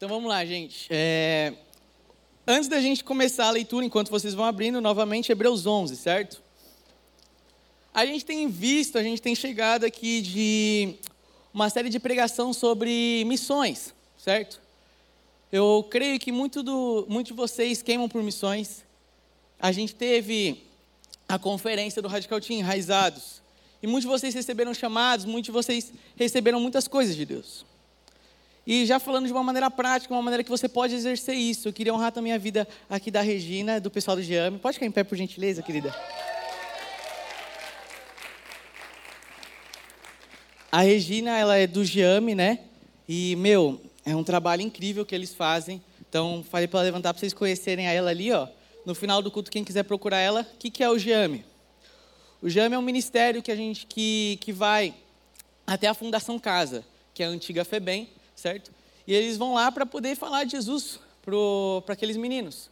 Então vamos lá, gente. É... Antes da gente começar a leitura, enquanto vocês vão abrindo, novamente, Hebreus 11, certo? A gente tem visto, a gente tem chegado aqui de uma série de pregação sobre missões, certo? Eu creio que muito do, muitos de vocês queimam por missões. A gente teve a conferência do Radical Team, Enraizados. E muitos de vocês receberam chamados, muitos de vocês receberam muitas coisas de Deus. E já falando de uma maneira prática, uma maneira que você pode exercer isso, eu queria honrar também a vida aqui da Regina, do pessoal do Giame. Pode ficar em pé, por gentileza, querida? A Regina, ela é do Giame, né? E, meu, é um trabalho incrível que eles fazem. Então, falei para levantar para vocês conhecerem a ela ali, ó. No final do culto, quem quiser procurar ela, o que, que é o Giame? O Giame é um ministério que a gente que, que vai até a Fundação Casa, que é a antiga FEBEM, certo? E eles vão lá para poder falar de Jesus para aqueles meninos.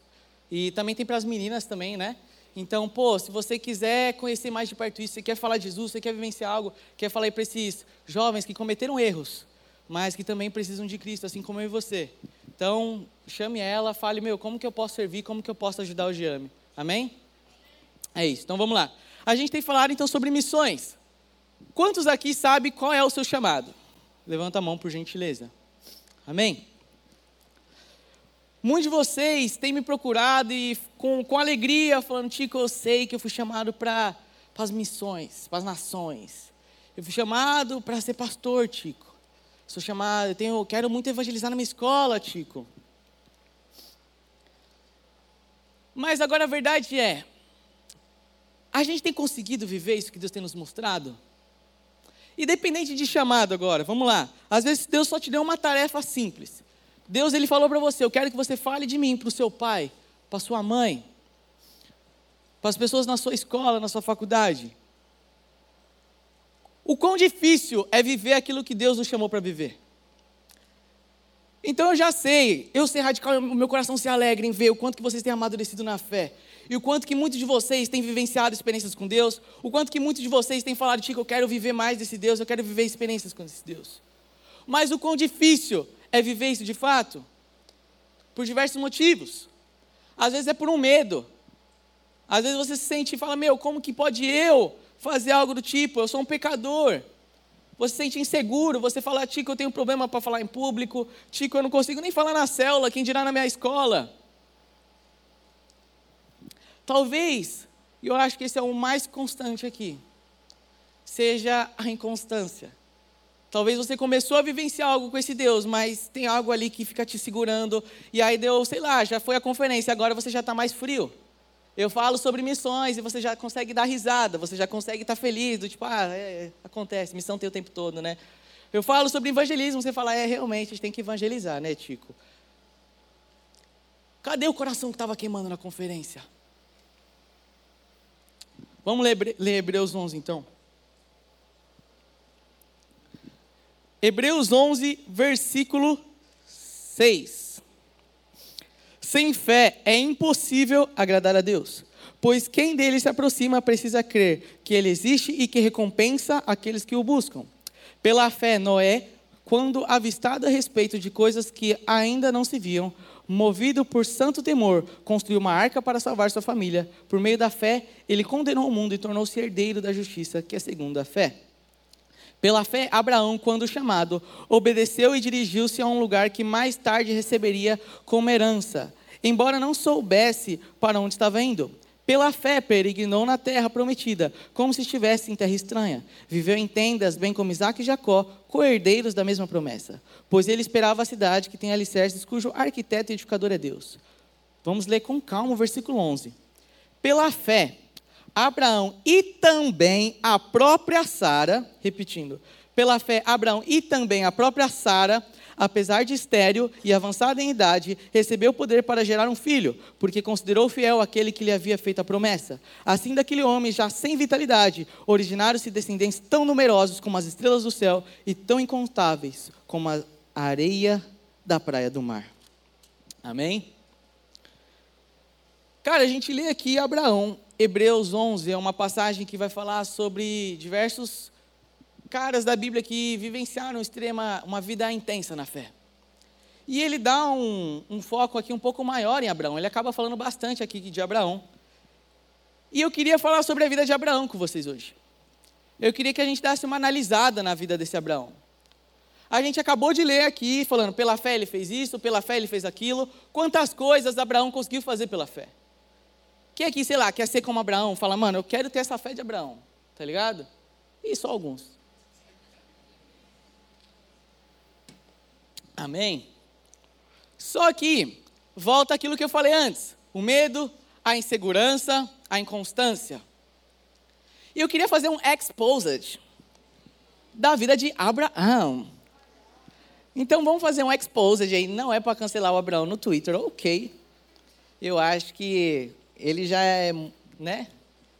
E também tem para as meninas também, né? Então, pô, se você quiser conhecer mais de perto isso, você quer falar de Jesus, você quer vivenciar algo, quer falar para esses jovens que cometeram erros, mas que também precisam de Cristo, assim como eu e você. Então, chame ela, fale, meu, como que eu posso servir, como que eu posso ajudar o Giame. Amém? É isso. Então, vamos lá. A gente tem falado, então, sobre missões. Quantos aqui sabem qual é o seu chamado? Levanta a mão, por gentileza. Amém? Muitos de vocês têm me procurado e com, com alegria falando, Tico, eu sei que eu fui chamado para as missões, para as nações. Eu fui chamado para ser pastor, Tico. Sou chamado, eu, tenho, eu quero muito evangelizar na minha escola, Tico. Mas agora a verdade é, a gente tem conseguido viver isso que Deus tem nos mostrado? Independente de chamado agora, vamos lá. Às vezes Deus só te deu uma tarefa simples. Deus ele falou para você, eu quero que você fale de mim para o seu pai, para sua mãe, para as pessoas na sua escola, na sua faculdade. O quão difícil é viver aquilo que Deus nos chamou para viver. Então eu já sei, eu ser radical, o meu coração se alegra em ver o quanto que vocês têm amadurecido na fé. E o quanto que muitos de vocês têm vivenciado experiências com Deus. O quanto que muitos de vocês têm falado, Tico, eu quero viver mais desse Deus, eu quero viver experiências com esse Deus. Mas o quão difícil é viver isso de fato? Por diversos motivos. Às vezes é por um medo. Às vezes você se sente e fala, meu, como que pode eu fazer algo do tipo? Eu sou um pecador. Você se sente inseguro, você fala, Tico, eu tenho problema para falar em público. Tico, eu não consigo nem falar na célula, quem dirá na minha escola. Talvez, e eu acho que esse é o mais constante aqui, seja a inconstância. Talvez você começou a vivenciar algo com esse Deus, mas tem algo ali que fica te segurando, e aí deu, sei lá, já foi a conferência, agora você já está mais frio. Eu falo sobre missões e você já consegue dar risada, você já consegue estar tá feliz, do tipo, ah, é, é, acontece, missão tem o tempo todo, né? Eu falo sobre evangelismo, você fala, é, realmente, a gente tem que evangelizar, né, Tico? Cadê o coração que estava queimando na conferência? Vamos ler, Hebreus 11 então. Hebreus 11, versículo 6. Sem fé é impossível agradar a Deus, pois quem dele se aproxima precisa crer que ele existe e que recompensa aqueles que o buscam. Pela fé, Noé, quando avistado a respeito de coisas que ainda não se viam, movido por santo temor, construiu uma arca para salvar sua família. Por meio da fé, ele condenou o mundo e tornou-se herdeiro da justiça, que é segundo a fé. Pela fé, Abraão, quando chamado, obedeceu e dirigiu-se a um lugar que mais tarde receberia como herança, embora não soubesse para onde estava indo. Pela fé, peregrinou na terra prometida, como se estivesse em terra estranha. Viveu em tendas, bem como Isaac e Jacó, co-herdeiros da mesma promessa. Pois ele esperava a cidade que tem alicerces, cujo arquiteto e edificador é Deus. Vamos ler com calma o versículo 11. Pela fé, Abraão e também a própria Sara, repetindo, pela fé, Abraão e também a própria Sara apesar de estéril e avançada em idade, recebeu poder para gerar um filho, porque considerou fiel aquele que lhe havia feito a promessa. Assim, daquele homem já sem vitalidade, originaram-se descendentes tão numerosos como as estrelas do céu e tão incontáveis como a areia da praia do mar. Amém? Cara, a gente lê aqui Abraão, Hebreus 11, é uma passagem que vai falar sobre diversos caras da Bíblia que vivenciaram extrema, uma vida intensa na fé. E ele dá um, um foco aqui um pouco maior em Abraão. Ele acaba falando bastante aqui de Abraão. E eu queria falar sobre a vida de Abraão com vocês hoje. Eu queria que a gente desse uma analisada na vida desse Abraão. A gente acabou de ler aqui, falando, pela fé ele fez isso, pela fé ele fez aquilo. Quantas coisas Abraão conseguiu fazer pela fé? Quem aqui, sei lá, quer ser como Abraão? Fala, mano, eu quero ter essa fé de Abraão. Tá ligado? E só alguns. Amém? Só que, volta aquilo que eu falei antes: o medo, a insegurança, a inconstância. E eu queria fazer um exposed da vida de Abraão. Então vamos fazer um exposed aí. Não é para cancelar o Abraão no Twitter, ok. Eu acho que ele já é, né?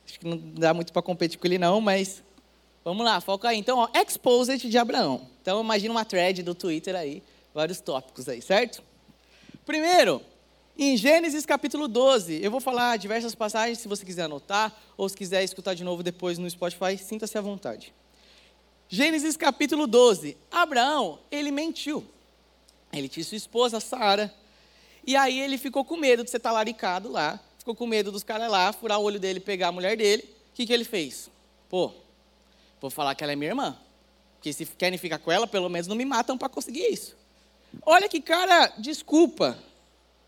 Acho que não dá muito para competir com ele não, mas vamos lá, foca aí. Então, ó, exposed de Abraão. Então imagina uma thread do Twitter aí, vários tópicos aí, certo? Primeiro, em Gênesis capítulo 12, eu vou falar diversas passagens, se você quiser anotar, ou se quiser escutar de novo depois no Spotify, sinta-se à vontade. Gênesis capítulo 12. Abraão, ele mentiu. Ele tinha sua esposa, Sara, e aí ele ficou com medo de ser talaricado lá, ficou com medo dos caras lá, furar o olho dele, pegar a mulher dele. O que, que ele fez? Pô, vou falar que ela é minha irmã. Porque se querem ficar com ela, pelo menos não me matam para conseguir isso. Olha que cara, desculpa,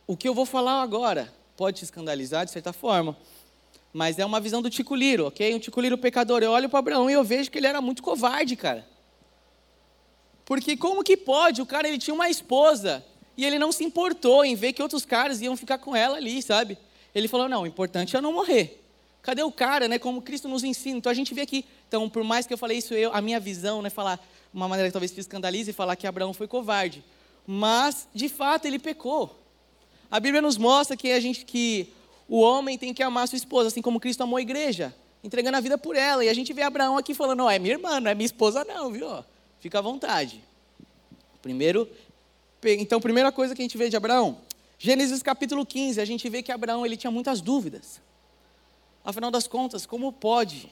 o que eu vou falar agora pode te escandalizar de certa forma, mas é uma visão do Tico Liro, ok? Um Tico Liro pecador. Eu olho para Abraão e eu vejo que ele era muito covarde, cara. Porque como que pode? O cara ele tinha uma esposa e ele não se importou em ver que outros caras iam ficar com ela ali, sabe? Ele falou: não, o importante é não morrer. Cadê o cara, né? Como Cristo nos ensina. Então a gente vê aqui. Então, por mais que eu falei isso, eu, a minha visão, né? Falar uma maneira que talvez te escandalize e falar que Abraão foi covarde. Mas, de fato, ele pecou. A Bíblia nos mostra que a gente que o homem tem que amar sua esposa, assim como Cristo amou a igreja, entregando a vida por ela. E a gente vê Abraão aqui falando: "Ó, oh, é minha irmã, não é minha esposa não, viu? Fica à vontade." Primeiro, então, primeira coisa que a gente vê de Abraão, Gênesis capítulo 15, a gente vê que Abraão ele tinha muitas dúvidas. Afinal das contas, como pode?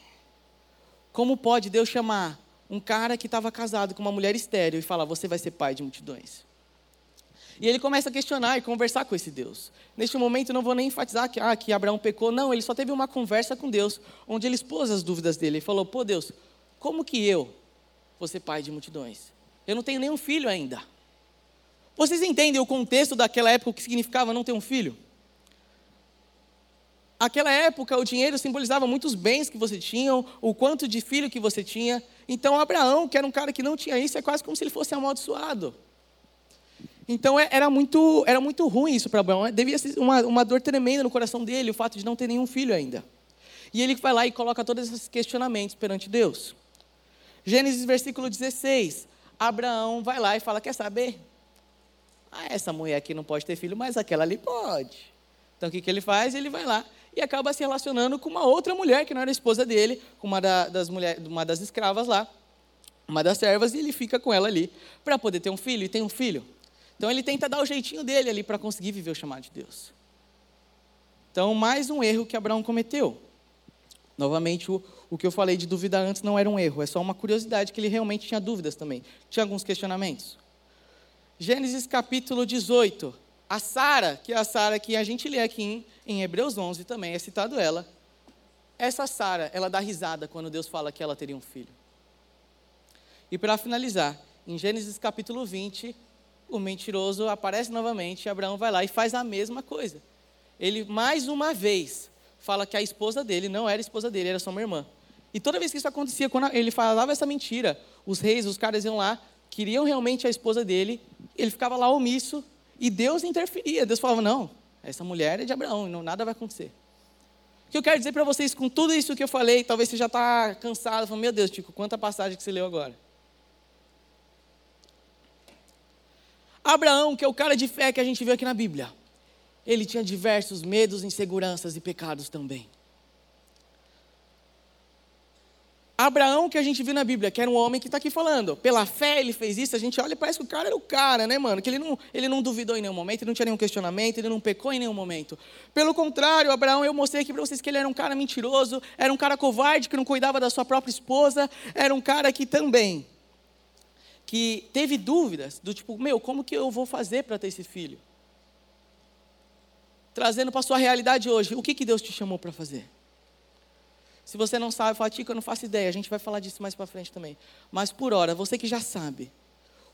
Como pode Deus chamar um cara que estava casado com uma mulher estéril e falar: "Você vai ser pai de multidões"? E ele começa a questionar e conversar com esse Deus. Neste momento, não vou nem enfatizar que, ah, que Abraão pecou. Não, ele só teve uma conversa com Deus, onde ele expôs as dúvidas dele. Ele falou: Pô, Deus, como que eu vou ser pai de multidões? Eu não tenho nenhum filho ainda. Vocês entendem o contexto daquela época, o que significava não ter um filho? Aquela época, o dinheiro simbolizava muitos bens que você tinha, o quanto de filho que você tinha. Então, Abraão, que era um cara que não tinha isso, é quase como se ele fosse amaldiçoado. Então é, era muito, era muito ruim isso para Abraão. Devia ser uma, uma dor tremenda no coração dele, o fato de não ter nenhum filho ainda. E ele vai lá e coloca todos esses questionamentos perante Deus. Gênesis versículo 16. Abraão vai lá e fala: Quer saber? Ah, essa mulher aqui não pode ter filho, mas aquela ali pode. Então o que, que ele faz? Ele vai lá e acaba se relacionando com uma outra mulher que não era esposa dele, com uma, da, das, mulher, uma das escravas lá, uma das servas, e ele fica com ela ali para poder ter um filho. E tem um filho. Então ele tenta dar o jeitinho dele ali para conseguir viver o chamado de Deus. Então, mais um erro que Abraão cometeu. Novamente, o, o que eu falei de duvidar antes não era um erro, é só uma curiosidade que ele realmente tinha dúvidas também. Tinha alguns questionamentos. Gênesis capítulo 18. A Sara, que é a Sara que a gente lê aqui em, em Hebreus 11 também, é citado ela. Essa Sara, ela dá risada quando Deus fala que ela teria um filho. E para finalizar, em Gênesis capítulo 20, o mentiroso aparece novamente Abraão vai lá e faz a mesma coisa. Ele, mais uma vez, fala que a esposa dele não era esposa dele, era só uma irmã. E toda vez que isso acontecia, quando ele falava essa mentira, os reis, os caras iam lá, queriam realmente a esposa dele, ele ficava lá omisso e Deus interferia. Deus falava: Não, essa mulher é de Abraão, não, nada vai acontecer. O que eu quero dizer para vocês, com tudo isso que eu falei, talvez você já está cansado, falando: Meu Deus, Tico, quanta passagem que você leu agora. Abraão, que é o cara de fé que a gente vê aqui na Bíblia, ele tinha diversos medos, inseguranças e pecados também. Abraão, que a gente viu na Bíblia, que era um homem que está aqui falando, pela fé ele fez isso, a gente olha e parece que o cara era o cara, né, mano? Que ele não, ele não duvidou em nenhum momento, ele não tinha nenhum questionamento, ele não pecou em nenhum momento. Pelo contrário, Abraão, eu mostrei aqui para vocês que ele era um cara mentiroso, era um cara covarde que não cuidava da sua própria esposa, era um cara que também que teve dúvidas do tipo, meu, como que eu vou fazer para ter esse filho? Trazendo para a sua realidade hoje, o que, que Deus te chamou para fazer? Se você não sabe, fala, Tico, eu não faço ideia, a gente vai falar disso mais para frente também. Mas por hora, você que já sabe,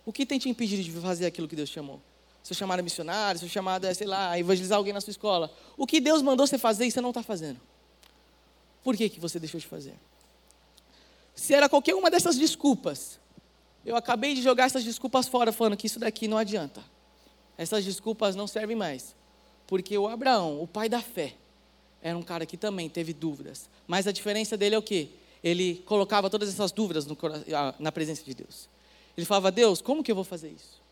o que tem te impedido de fazer aquilo que Deus chamou? Seu chamado é missionário, seu chamado é, sei lá, evangelizar alguém na sua escola. O que Deus mandou você fazer e você não está fazendo. Por que, que você deixou de fazer? Se era qualquer uma dessas desculpas, eu acabei de jogar essas desculpas fora, falando que isso daqui não adianta. Essas desculpas não servem mais. Porque o Abraão, o pai da fé, era um cara que também teve dúvidas. Mas a diferença dele é o quê? Ele colocava todas essas dúvidas no, na presença de Deus. Ele falava, Deus, como que eu vou fazer isso?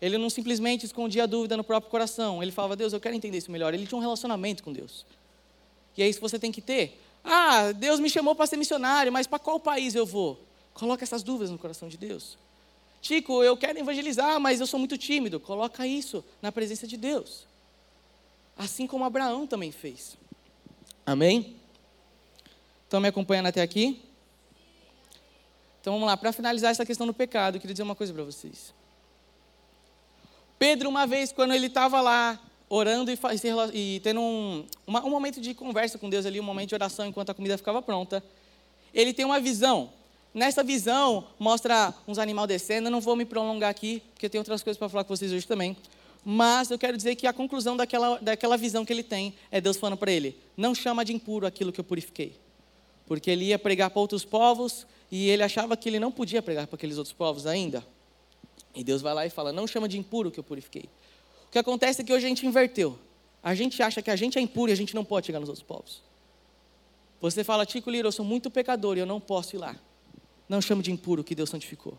Ele não simplesmente escondia a dúvida no próprio coração. Ele falava, Deus, eu quero entender isso melhor. Ele tinha um relacionamento com Deus. E é isso que você tem que ter. Ah, Deus me chamou para ser missionário, mas para qual país eu vou? Coloca essas dúvidas no coração de Deus. Tico, eu quero evangelizar, mas eu sou muito tímido. Coloca isso na presença de Deus. Assim como Abraão também fez. Amém? Estão me acompanhando até aqui? Então vamos lá, para finalizar essa questão do pecado, eu queria dizer uma coisa para vocês. Pedro, uma vez, quando ele estava lá orando e, e tendo um, uma, um momento de conversa com Deus ali, um momento de oração enquanto a comida ficava pronta, ele tem uma visão. Nessa visão, mostra uns animais descendo. Eu não vou me prolongar aqui, porque eu tenho outras coisas para falar com vocês hoje também. Mas eu quero dizer que a conclusão daquela, daquela visão que ele tem é Deus falando para ele: não chama de impuro aquilo que eu purifiquei. Porque ele ia pregar para outros povos e ele achava que ele não podia pregar para aqueles outros povos ainda. E Deus vai lá e fala: não chama de impuro que eu purifiquei. O que acontece é que hoje a gente inverteu. A gente acha que a gente é impuro e a gente não pode chegar nos outros povos. Você fala, Tico Lira, eu sou muito pecador e eu não posso ir lá. Não chame de impuro que Deus santificou.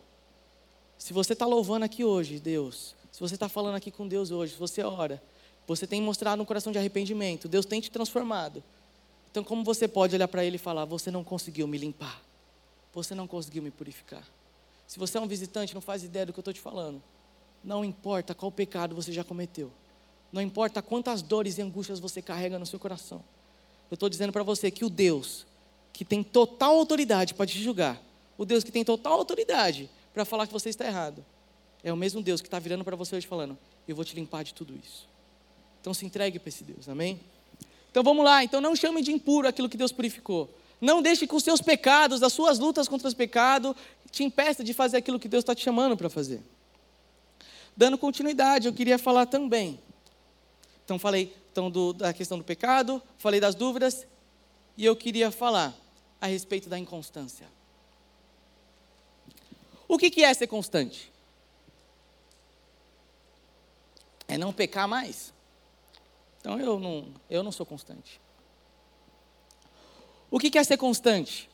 Se você está louvando aqui hoje, Deus, se você está falando aqui com Deus hoje, se você ora, você tem mostrado um coração de arrependimento, Deus tem te transformado. Então, como você pode olhar para Ele e falar: Você não conseguiu me limpar, você não conseguiu me purificar? Se você é um visitante, não faz ideia do que eu estou te falando. Não importa qual pecado você já cometeu, não importa quantas dores e angústias você carrega no seu coração. Eu estou dizendo para você que o Deus, que tem total autoridade para te julgar, o Deus que tem total autoridade para falar que você está errado. É o mesmo Deus que está virando para você hoje falando: Eu vou te limpar de tudo isso. Então se entregue para esse Deus, amém? Então vamos lá, então não chame de impuro aquilo que Deus purificou. Não deixe que os seus pecados, as suas lutas contra os pecados, te impeça de fazer aquilo que Deus está te chamando para fazer. Dando continuidade, eu queria falar também. Então falei então, do, da questão do pecado, falei das dúvidas, e eu queria falar a respeito da inconstância. O que, é ser constante? É não pecar mais. Então eu não, eu não sou constante. O que é ser constante?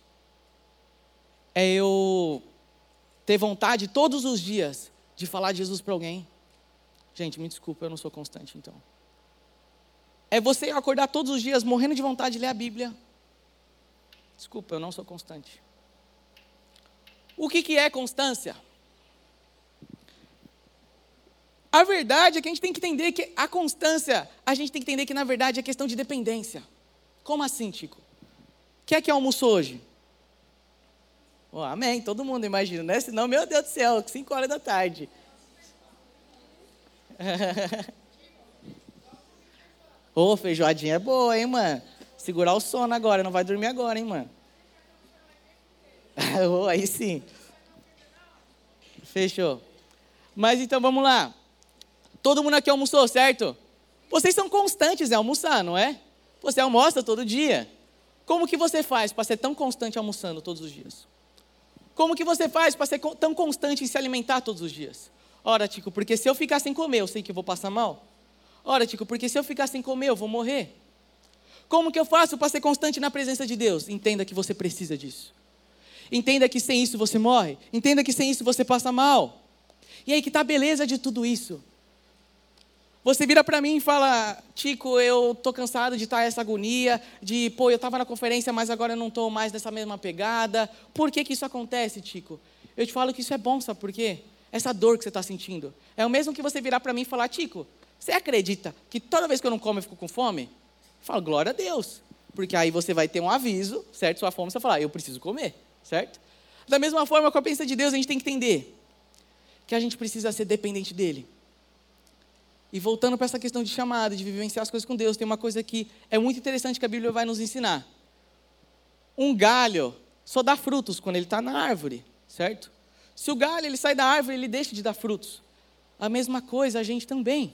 É eu ter vontade todos os dias de falar de Jesus para alguém. Gente, me desculpa, eu não sou constante então. É você acordar todos os dias morrendo de vontade de ler a Bíblia. Desculpa, eu não sou constante. O que, que é constância? A verdade é que a gente tem que entender que a constância, a gente tem que entender que na verdade é questão de dependência. Como assim, Tico? Quem é que almoçou hoje? Oh, amém, todo mundo imagina, né? Senão, meu Deus do céu, 5 horas da tarde. Ô, oh, feijoadinha é boa, hein, mano? Segurar o sono agora, não vai dormir agora, hein, mano? oh, aí sim. Fechou. Mas então vamos lá. Todo mundo aqui almoçou, certo? Vocês são constantes em almoçar, não é? Você almoça todo dia. Como que você faz para ser tão constante almoçando todos os dias? Como que você faz para ser tão constante em se alimentar todos os dias? Ora, Tico, porque se eu ficar sem comer, eu sei que eu vou passar mal. Ora, Tico, porque se eu ficar sem comer, eu vou morrer. Como que eu faço para ser constante na presença de Deus? Entenda que você precisa disso. Entenda que sem isso você morre. Entenda que sem isso você passa mal. E aí que está a beleza de tudo isso. Você vira para mim e fala, Tico, eu tô cansado de estar tá essa agonia, de, pô, eu estava na conferência, mas agora eu não estou mais nessa mesma pegada. Por que, que isso acontece, Tico? Eu te falo que isso é bom, sabe por quê? Essa dor que você está sentindo. É o mesmo que você virar para mim e falar, Tico, você acredita que toda vez que eu não como eu fico com fome? Eu falo, glória a Deus. Porque aí você vai ter um aviso, certo? Sua fome, você vai falar, eu preciso comer certo? Da mesma forma, com a presença de Deus, a gente tem que entender. que a gente precisa ser dependente dele. E voltando para essa questão de chamada, de vivenciar as coisas com Deus, tem uma coisa que é muito interessante que a Bíblia vai nos ensinar. Um galho só dá frutos quando ele está na árvore, certo? Se o galho ele sai da árvore, ele deixa de dar frutos. A mesma coisa a gente também.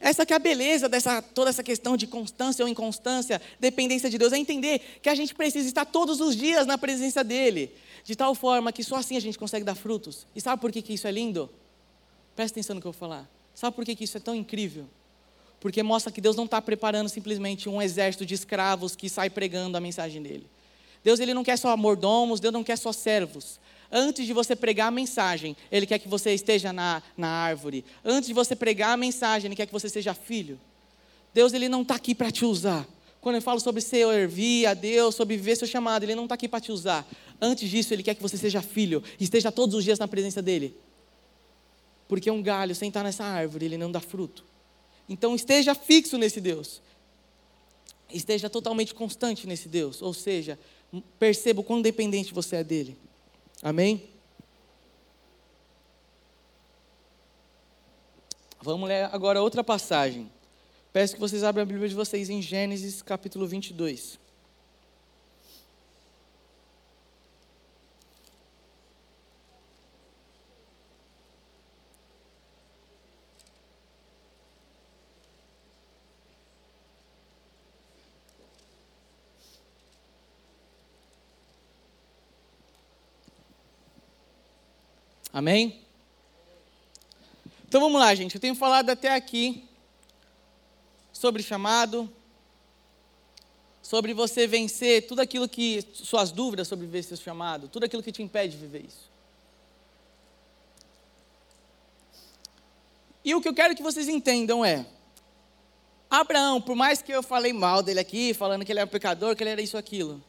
Essa que é a beleza dessa toda essa questão de constância ou inconstância, dependência de Deus, é entender que a gente precisa estar todos os dias na presença dele, de tal forma que só assim a gente consegue dar frutos. E sabe por que, que isso é lindo? Presta atenção no que eu vou falar. Sabe por que, que isso é tão incrível? Porque mostra que Deus não está preparando simplesmente um exército de escravos que sai pregando a mensagem dele. Deus ele não quer só mordomos, Deus não quer só servos. Antes de você pregar a mensagem, Ele quer que você esteja na, na árvore. Antes de você pregar a mensagem, Ele quer que você seja filho. Deus ele não está aqui para te usar. Quando eu falo sobre servir a Deus, sobre viver seu chamado, Ele não está aqui para te usar. Antes disso, Ele quer que você seja filho e esteja todos os dias na presença dEle. Porque um galho sem estar nessa árvore, ele não dá fruto. Então esteja fixo nesse Deus. Esteja totalmente constante nesse Deus. Ou seja, perceba o quão dependente você é dele. Amém? Vamos ler agora outra passagem. Peço que vocês abram a Bíblia de vocês em Gênesis capítulo 22. Amém? Então vamos lá, gente. Eu tenho falado até aqui sobre chamado, sobre você vencer tudo aquilo que. suas dúvidas sobre viver seu chamado, tudo aquilo que te impede de viver isso. E o que eu quero que vocês entendam é: Abraão, por mais que eu falei mal dele aqui, falando que ele era um pecador, que ele era isso, aquilo,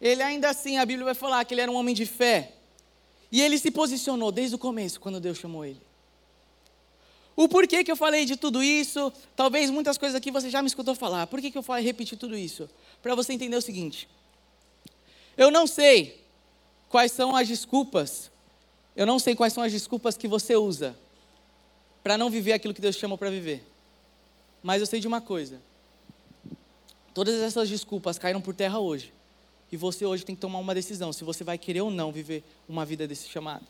ele ainda assim, a Bíblia vai falar que ele era um homem de fé. E ele se posicionou desde o começo, quando Deus chamou ele. O porquê que eu falei de tudo isso, talvez muitas coisas aqui você já me escutou falar. Por que, que eu falei repetir tudo isso? Para você entender o seguinte: eu não sei quais são as desculpas, eu não sei quais são as desculpas que você usa para não viver aquilo que Deus chamou para viver. Mas eu sei de uma coisa: todas essas desculpas caíram por terra hoje. E você hoje tem que tomar uma decisão se você vai querer ou não viver uma vida desse chamado.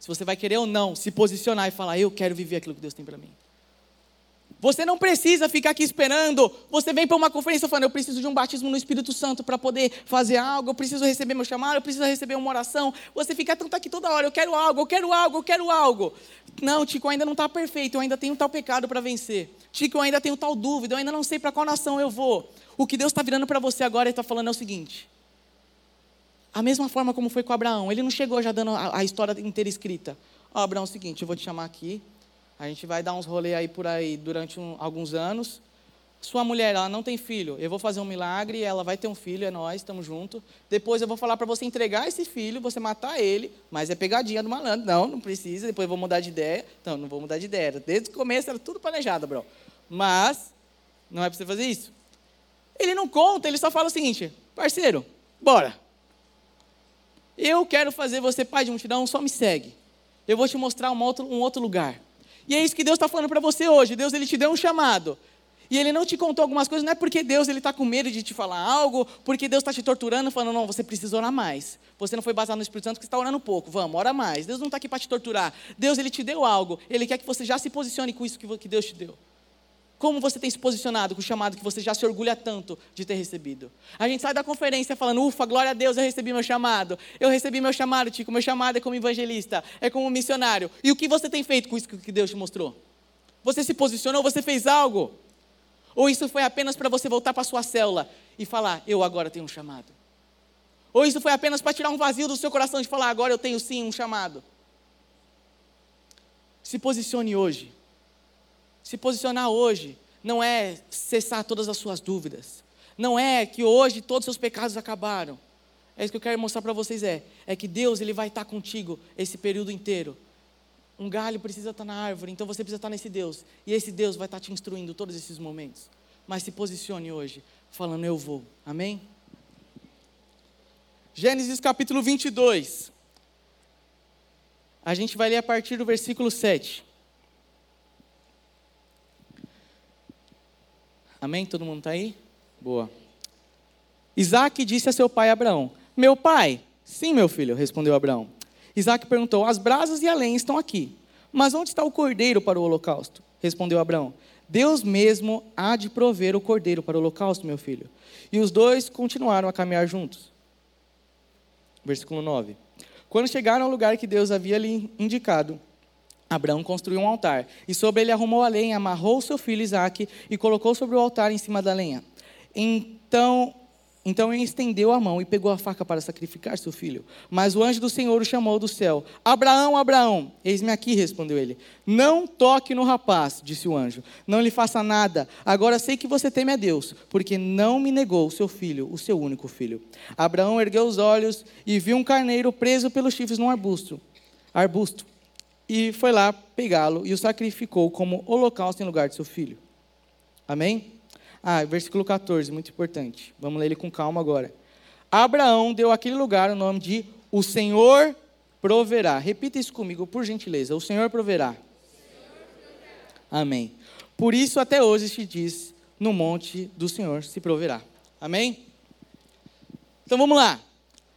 Se você vai querer ou não se posicionar e falar, eu quero viver aquilo que Deus tem para mim. Você não precisa ficar aqui esperando. Você vem para uma conferência falando, eu preciso de um batismo no Espírito Santo para poder fazer algo, eu preciso receber meu chamado, eu preciso receber uma oração. Você fica tanto aqui toda hora, eu quero algo, eu quero algo, eu quero algo. Não, Tico, ainda não está perfeito, eu ainda tenho tal pecado para vencer. Tico, eu ainda tenho tal dúvida, eu ainda não sei para qual nação eu vou. O que Deus está virando para você agora e está falando é o seguinte: a mesma forma como foi com Abraão. Ele não chegou já dando a, história inteira escrita. Ó, oh, Abraão, é o seguinte, eu vou te chamar aqui. A gente vai dar uns rolês aí por aí durante um, alguns anos. Sua mulher, ela não tem filho. Eu vou fazer um milagre, ela vai ter um filho, é nós, estamos juntos. Depois eu vou falar para você entregar esse filho, você matar ele, mas é pegadinha do malandro. Não, não precisa, depois eu vou mudar de ideia. Não, não vou mudar de ideia. Desde o começo era tudo planejado, bro. Mas, não é para você fazer isso. Ele não conta, ele só fala o seguinte: parceiro, bora. Eu quero fazer você pai de multidão, só me segue. Eu vou te mostrar um outro, um outro lugar. E é isso que Deus está falando para você hoje. Deus ele te deu um chamado. E ele não te contou algumas coisas, não é porque Deus está com medo de te falar algo, porque Deus está te torturando, falando, não, você precisa orar mais. Você não foi baseado no Espírito Santo, que está orando pouco. Vamos, ora mais. Deus não está aqui para te torturar. Deus ele te deu algo. Ele quer que você já se posicione com isso que Deus te deu. Como você tem se posicionado com o chamado que você já se orgulha tanto de ter recebido? A gente sai da conferência falando, ufa, glória a Deus, eu recebi meu chamado. Eu recebi meu chamado, Tico, meu chamado é como evangelista, é como missionário. E o que você tem feito com isso que Deus te mostrou? Você se posicionou, você fez algo? Ou isso foi apenas para você voltar para sua célula e falar, eu agora tenho um chamado? Ou isso foi apenas para tirar um vazio do seu coração de falar, agora eu tenho sim um chamado? Se posicione hoje. Se posicionar hoje não é cessar todas as suas dúvidas. Não é que hoje todos os seus pecados acabaram. É isso que eu quero mostrar para vocês é, é que Deus ele vai estar contigo esse período inteiro. Um galho precisa estar na árvore, então você precisa estar nesse Deus. E esse Deus vai estar te instruindo todos esses momentos. Mas se posicione hoje, falando eu vou. Amém? Gênesis capítulo 22. A gente vai ler a partir do versículo 7. Amém? Todo mundo está aí? Boa. Isaac disse a seu pai Abraão: Meu pai? Sim, meu filho, respondeu Abraão. Isaac perguntou: As brasas e a lenha estão aqui, mas onde está o cordeiro para o holocausto? Respondeu Abraão: Deus mesmo há de prover o cordeiro para o holocausto, meu filho. E os dois continuaram a caminhar juntos. Versículo 9. Quando chegaram ao lugar que Deus havia lhe indicado, Abraão construiu um altar, e sobre ele arrumou a lenha, amarrou seu filho Isaque e colocou sobre o altar em cima da lenha. Então então ele estendeu a mão e pegou a faca para sacrificar seu filho. Mas o anjo do Senhor o chamou do céu: Abraão, Abraão, eis-me aqui, respondeu ele. Não toque no rapaz, disse o anjo. Não lhe faça nada. Agora sei que você teme a Deus, porque não me negou o seu filho, o seu único filho. Abraão ergueu os olhos e viu um carneiro preso pelos chifres num arbusto. Arbusto. E foi lá pegá-lo e o sacrificou como holocausto em lugar de seu filho. Amém? Ah, versículo 14, muito importante. Vamos ler ele com calma agora. Abraão deu àquele lugar o nome de O Senhor proverá. Repita isso comigo, por gentileza. O Senhor proverá. Amém. Por isso até hoje se diz: no monte do Senhor se proverá. Amém? Então vamos lá.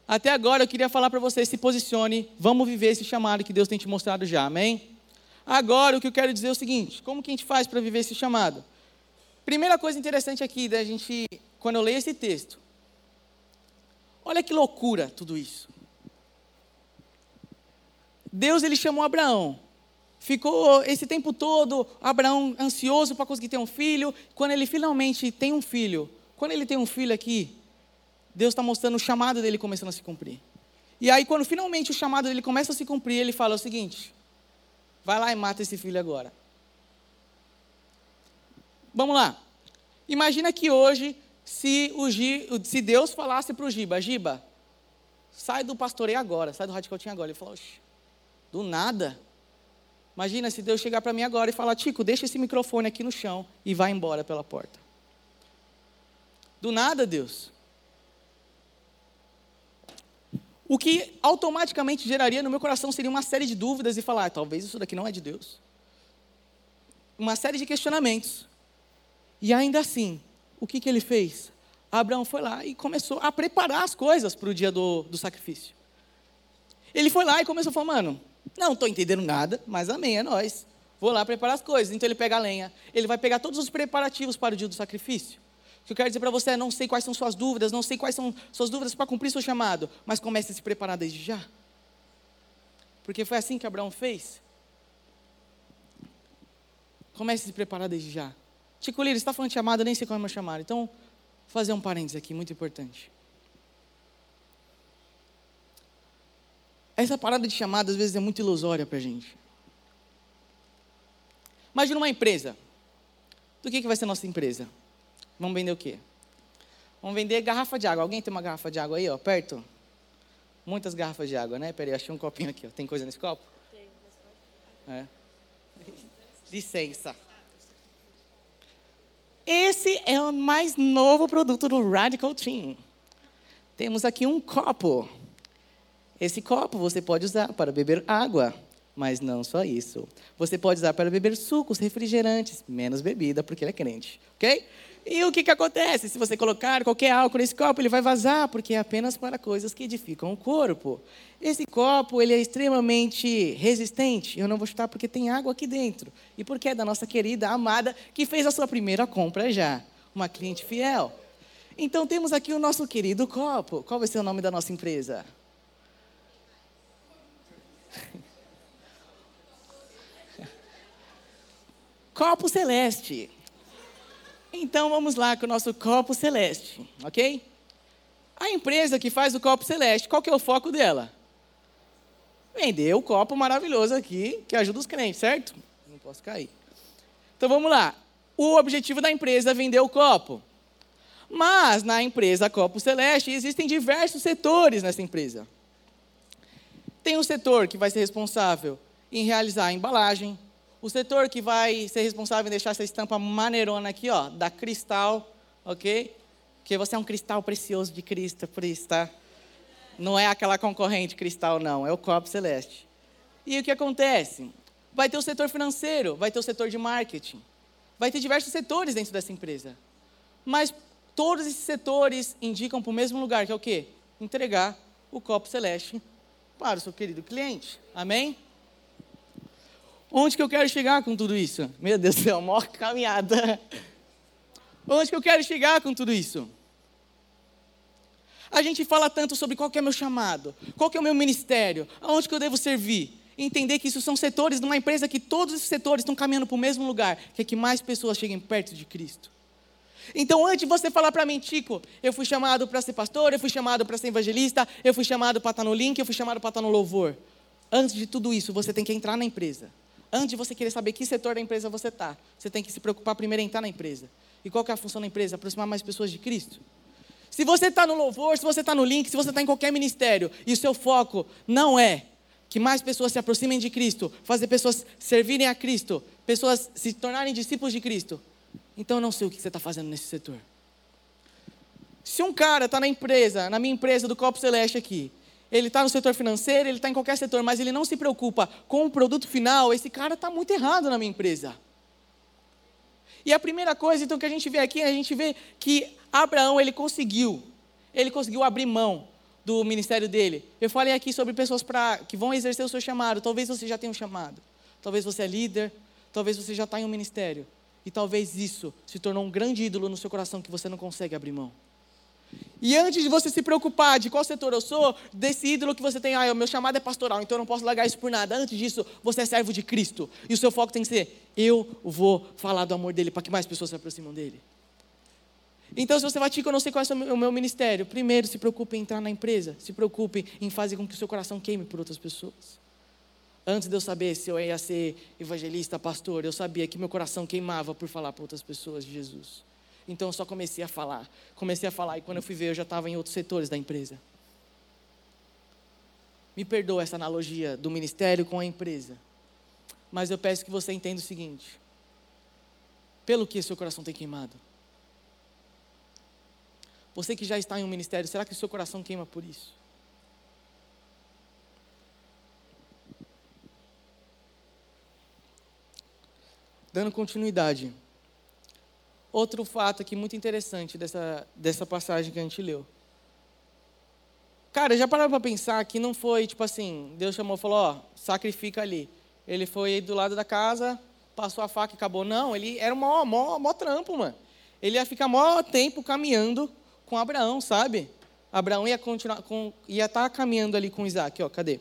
Até agora eu queria falar para você: se posicione, vamos viver esse chamado que Deus tem te mostrado já. Amém? Agora o que eu quero dizer é o seguinte: como que a gente faz para viver esse chamado? Primeira coisa interessante aqui da gente, quando eu leio esse texto, olha que loucura tudo isso. Deus ele chamou Abraão. Ficou esse tempo todo Abraão ansioso para conseguir ter um filho. Quando ele finalmente tem um filho, quando ele tem um filho aqui, Deus está mostrando o chamado dele começando a se cumprir. E aí, quando finalmente o chamado dele começa a se cumprir, ele fala o seguinte: vai lá e mata esse filho agora. Vamos lá. Imagina que hoje, se, o se Deus falasse para o Giba, Giba, sai do pastoreio agora, sai do radical tinha agora. Ele falou, do nada. Imagina se Deus chegar para mim agora e falar, Tico, deixa esse microfone aqui no chão e vai embora pela porta. Do nada, Deus. O que automaticamente geraria no meu coração seria uma série de dúvidas e falar, ah, talvez isso daqui não é de Deus. Uma série de questionamentos. E ainda assim, o que, que ele fez? Abraão foi lá e começou a preparar as coisas para o dia do, do sacrifício. Ele foi lá e começou a falar, mano, não estou entendendo nada, mas amém, é nós. Vou lá preparar as coisas. Então ele pega a lenha, ele vai pegar todos os preparativos para o dia do sacrifício. Que eu quero dizer para você é: não sei quais são suas dúvidas, não sei quais são suas dúvidas para cumprir seu chamado, mas comece a se preparar desde já. Porque foi assim que Abraão fez. Comece a se preparar desde já. Tico Lira, está falando de chamada, nem sei qual é chamado. Então, vou fazer um parênteses aqui, muito importante. Essa parada de chamada, às vezes, é muito ilusória para a gente. Imagina uma empresa. Do que, que vai ser nossa empresa? Vamos vender o quê? Vamos vender garrafa de água. Alguém tem uma garrafa de água aí, ó, perto? Muitas garrafas de água, né? Peraí, achei um copinho aqui, ó. Tem coisa nesse copo? Tem, É. Licença. Esse é o mais novo produto do Radical Team. Temos aqui um copo. Esse copo você pode usar para beber água, mas não só isso. Você pode usar para beber sucos, refrigerantes, menos bebida, porque ele é crente, ok? E o que, que acontece? Se você colocar qualquer álcool nesse copo, ele vai vazar, porque é apenas para coisas que edificam o corpo. Esse copo ele é extremamente resistente. Eu não vou chutar porque tem água aqui dentro. E porque é da nossa querida amada que fez a sua primeira compra já. Uma cliente fiel. Então temos aqui o nosso querido copo. Qual vai ser o nome da nossa empresa? Copo Celeste. Então vamos lá com o nosso copo celeste, ok? A empresa que faz o copo celeste, qual que é o foco dela? Vender o copo maravilhoso aqui que ajuda os crentes, certo? Não posso cair. Então vamos lá. O objetivo da empresa é vender o copo. Mas na empresa Copo Celeste existem diversos setores nessa empresa. Tem um setor que vai ser responsável em realizar a embalagem, o setor que vai ser responsável em deixar essa estampa maneirona aqui, ó, da Cristal, ok? Porque você é um cristal precioso de Cristo, por isso, tá? Não é aquela concorrente Cristal, não, é o copo celeste. E o que acontece? Vai ter o setor financeiro, vai ter o setor de marketing, vai ter diversos setores dentro dessa empresa. Mas todos esses setores indicam para o mesmo lugar, que é o quê? Entregar o copo celeste para o seu querido cliente. Amém? Onde que eu quero chegar com tudo isso? Meu Deus do céu, maior caminhada. Onde que eu quero chegar com tudo isso? A gente fala tanto sobre qual é o meu chamado, qual é o meu ministério, aonde que eu devo servir. Entender que isso são setores de uma empresa que todos esses setores estão caminhando para o mesmo lugar, que é que mais pessoas cheguem perto de Cristo. Então, antes de você falar para mim, Tico, eu fui chamado para ser pastor, eu fui chamado para ser evangelista, eu fui chamado para estar no link, eu fui chamado para estar no louvor. Antes de tudo isso, você tem que entrar na empresa. Antes de você querer saber que setor da empresa você está, você tem que se preocupar primeiro em estar na empresa. E qual é a função da empresa? Aproximar mais pessoas de Cristo. Se você está no louvor, se você está no link, se você está em qualquer ministério e o seu foco não é que mais pessoas se aproximem de Cristo, fazer pessoas servirem a Cristo, pessoas se tornarem discípulos de Cristo, então eu não sei o que você está fazendo nesse setor. Se um cara está na empresa, na minha empresa do Copo Celeste aqui, ele está no setor financeiro, ele está em qualquer setor, mas ele não se preocupa com o produto final, esse cara está muito errado na minha empresa. E a primeira coisa, então, que a gente vê aqui, a gente vê que Abraão, ele conseguiu, ele conseguiu abrir mão do ministério dele. Eu falei aqui sobre pessoas pra, que vão exercer o seu chamado. Talvez você já tenha um chamado. Talvez você é líder. Talvez você já está em um ministério. E talvez isso se tornou um grande ídolo no seu coração que você não consegue abrir mão. E antes de você se preocupar de qual setor eu sou, desse ídolo que você tem, ah, o meu chamado é pastoral, então eu não posso largar isso por nada. Antes disso, você é servo de Cristo. E o seu foco tem que ser: eu vou falar do amor dele para que mais pessoas se aproximem dele. Então, se você vai te conhecer qual é o meu ministério, primeiro se preocupe em entrar na empresa, se preocupe em fazer com que o seu coração queime por outras pessoas. Antes de eu saber se eu ia ser evangelista, pastor, eu sabia que meu coração queimava por falar para outras pessoas de Jesus. Então eu só comecei a falar. Comecei a falar e quando eu fui ver, eu já estava em outros setores da empresa. Me perdoa essa analogia do ministério com a empresa. Mas eu peço que você entenda o seguinte: pelo que seu coração tem queimado? Você que já está em um ministério, será que o seu coração queima por isso? Dando continuidade. Outro fato aqui muito interessante dessa, dessa passagem que a gente leu. Cara, já pararam para pensar que não foi tipo assim, Deus chamou e falou, ó, sacrifica ali. Ele foi do lado da casa, passou a faca e acabou. Não, ele era um mó, mó, mó trampo, mano. Ele ia ficar mó tempo caminhando com Abraão, sabe? Abraão ia continuar, com, ia estar tá caminhando ali com Isaac, ó, cadê?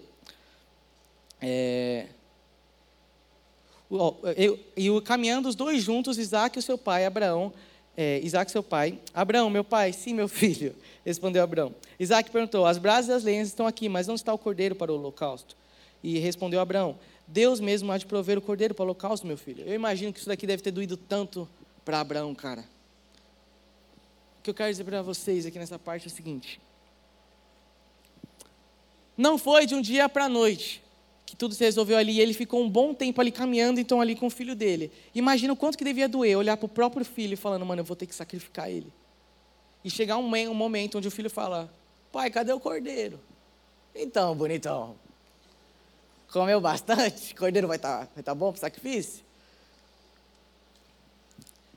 É, e caminhando os dois juntos, Isaac e seu pai, Abraão, é, Isaac seu pai. Abraão, meu pai, sim, meu filho, respondeu Abraão. Isaac perguntou: As brasas e as lenhas estão aqui, mas não está o cordeiro para o holocausto? E respondeu Abraão: Deus mesmo há de prover o cordeiro para o holocausto, meu filho. Eu imagino que isso daqui deve ter doído tanto para Abraão, cara. O que eu quero dizer para vocês aqui nessa parte é o seguinte: Não foi de um dia para a noite que tudo se resolveu ali, e ele ficou um bom tempo ali caminhando, então ali com o filho dele. Imagina o quanto que devia doer, olhar para o próprio filho falando, mano, eu vou ter que sacrificar ele. E chegar um, um momento onde o filho fala, pai, cadê o cordeiro? Então, bonitão, comeu bastante? Cordeiro vai estar tá, vai tá bom para o sacrifício?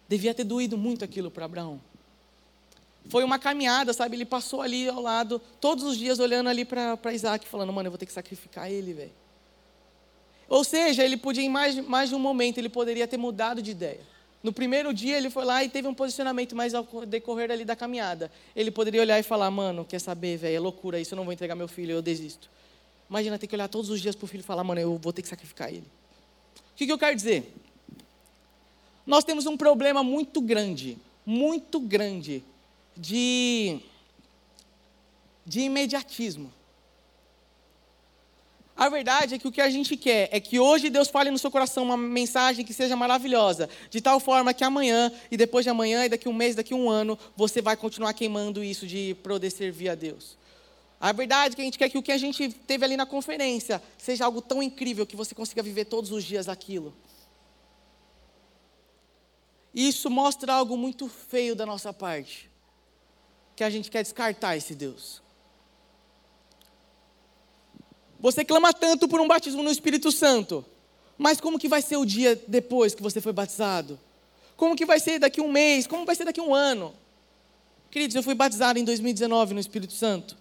Devia ter doído muito aquilo para Abraão. Foi uma caminhada, sabe? Ele passou ali ao lado, todos os dias olhando ali para Isaac, falando, mano, eu vou ter que sacrificar ele, velho. Ou seja, ele podia, em mais, mais de um momento, ele poderia ter mudado de ideia. No primeiro dia ele foi lá e teve um posicionamento, mas ao decorrer ali da caminhada, ele poderia olhar e falar, mano, quer saber, velho, é loucura isso, eu não vou entregar meu filho, eu desisto. Imagina ter que olhar todos os dias para o filho e falar, mano, eu vou ter que sacrificar ele. O que, que eu quero dizer? Nós temos um problema muito grande, muito grande, de, de imediatismo. A verdade é que o que a gente quer é que hoje Deus fale no seu coração uma mensagem que seja maravilhosa, de tal forma que amanhã, e depois de amanhã, e daqui um mês, daqui um ano, você vai continuar queimando isso de poder servir a Deus. A verdade é que a gente quer que o que a gente teve ali na conferência seja algo tão incrível que você consiga viver todos os dias aquilo. Isso mostra algo muito feio da nossa parte, que a gente quer descartar esse Deus. Você clama tanto por um batismo no Espírito Santo, mas como que vai ser o dia depois que você foi batizado? Como que vai ser daqui um mês? Como vai ser daqui um ano? Queridos, eu fui batizado em 2019 no Espírito Santo,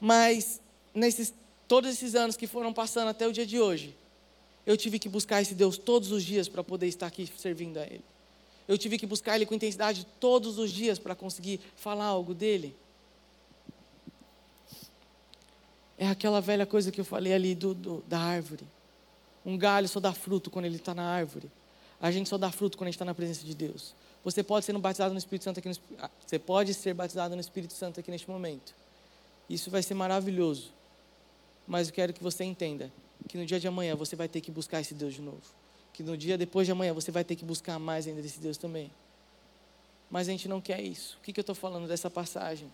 mas nesses todos esses anos que foram passando até o dia de hoje, eu tive que buscar esse Deus todos os dias para poder estar aqui servindo a Ele. Eu tive que buscar Ele com intensidade todos os dias para conseguir falar algo dele. É aquela velha coisa que eu falei ali do, do da árvore. Um galho só dá fruto quando ele está na árvore. A gente só dá fruto quando a gente está na presença de Deus. Você pode ser batizado no Espírito Santo aqui no, ah, você pode ser batizado no Espírito Santo aqui neste momento. Isso vai ser maravilhoso. Mas eu quero que você entenda que no dia de amanhã você vai ter que buscar esse Deus de novo. Que no dia depois de amanhã você vai ter que buscar mais ainda desse Deus também. Mas a gente não quer isso. O que, que eu estou falando dessa passagem?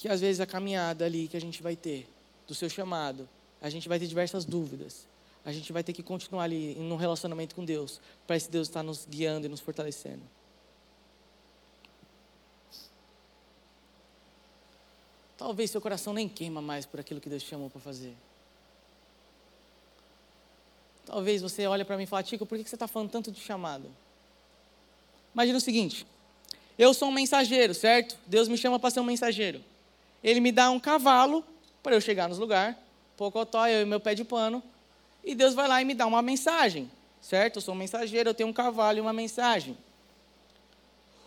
Que às vezes a caminhada ali que a gente vai ter, do seu chamado, a gente vai ter diversas dúvidas. A gente vai ter que continuar ali em um relacionamento com Deus, para esse Deus estar nos guiando e nos fortalecendo. Talvez seu coração nem queima mais por aquilo que Deus te chamou para fazer. Talvez você olhe para mim e fale, Tico, por que você está falando tanto de chamado? Imagina o seguinte: eu sou um mensageiro, certo? Deus me chama para ser um mensageiro. Ele me dá um cavalo para eu chegar nos lugares, pocotó, eu e meu pé de pano, e Deus vai lá e me dá uma mensagem, certo? Eu sou um mensageiro, eu tenho um cavalo e uma mensagem.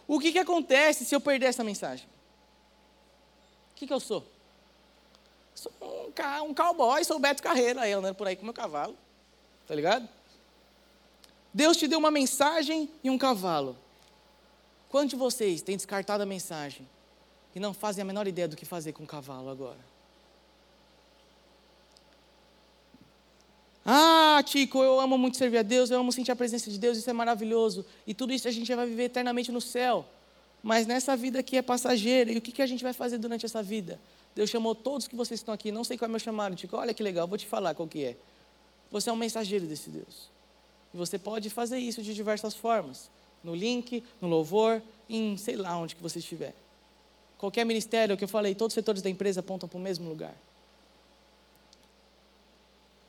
O que, que acontece se eu perder essa mensagem? O que, que eu sou? Sou um, um cowboy, sou o Beto Carreira, aí andando por aí com meu cavalo. Tá ligado? Deus te deu uma mensagem e um cavalo. Quantos de vocês têm descartado a mensagem e não fazem a menor ideia do que fazer com o cavalo agora? Ah, Tico, eu amo muito servir a Deus, eu amo sentir a presença de Deus, isso é maravilhoso. E tudo isso a gente vai viver eternamente no céu. Mas nessa vida aqui é passageira. E o que, a gente vai fazer durante essa vida? Deus chamou todos que vocês estão aqui, não sei qual é o meu chamado, Tico. Olha que legal, vou te falar qual que é. Você é um mensageiro desse Deus. E você pode fazer isso de diversas formas. No link, no louvor, em sei lá onde que você estiver. Qualquer ministério que eu falei, todos os setores da empresa apontam para o mesmo lugar.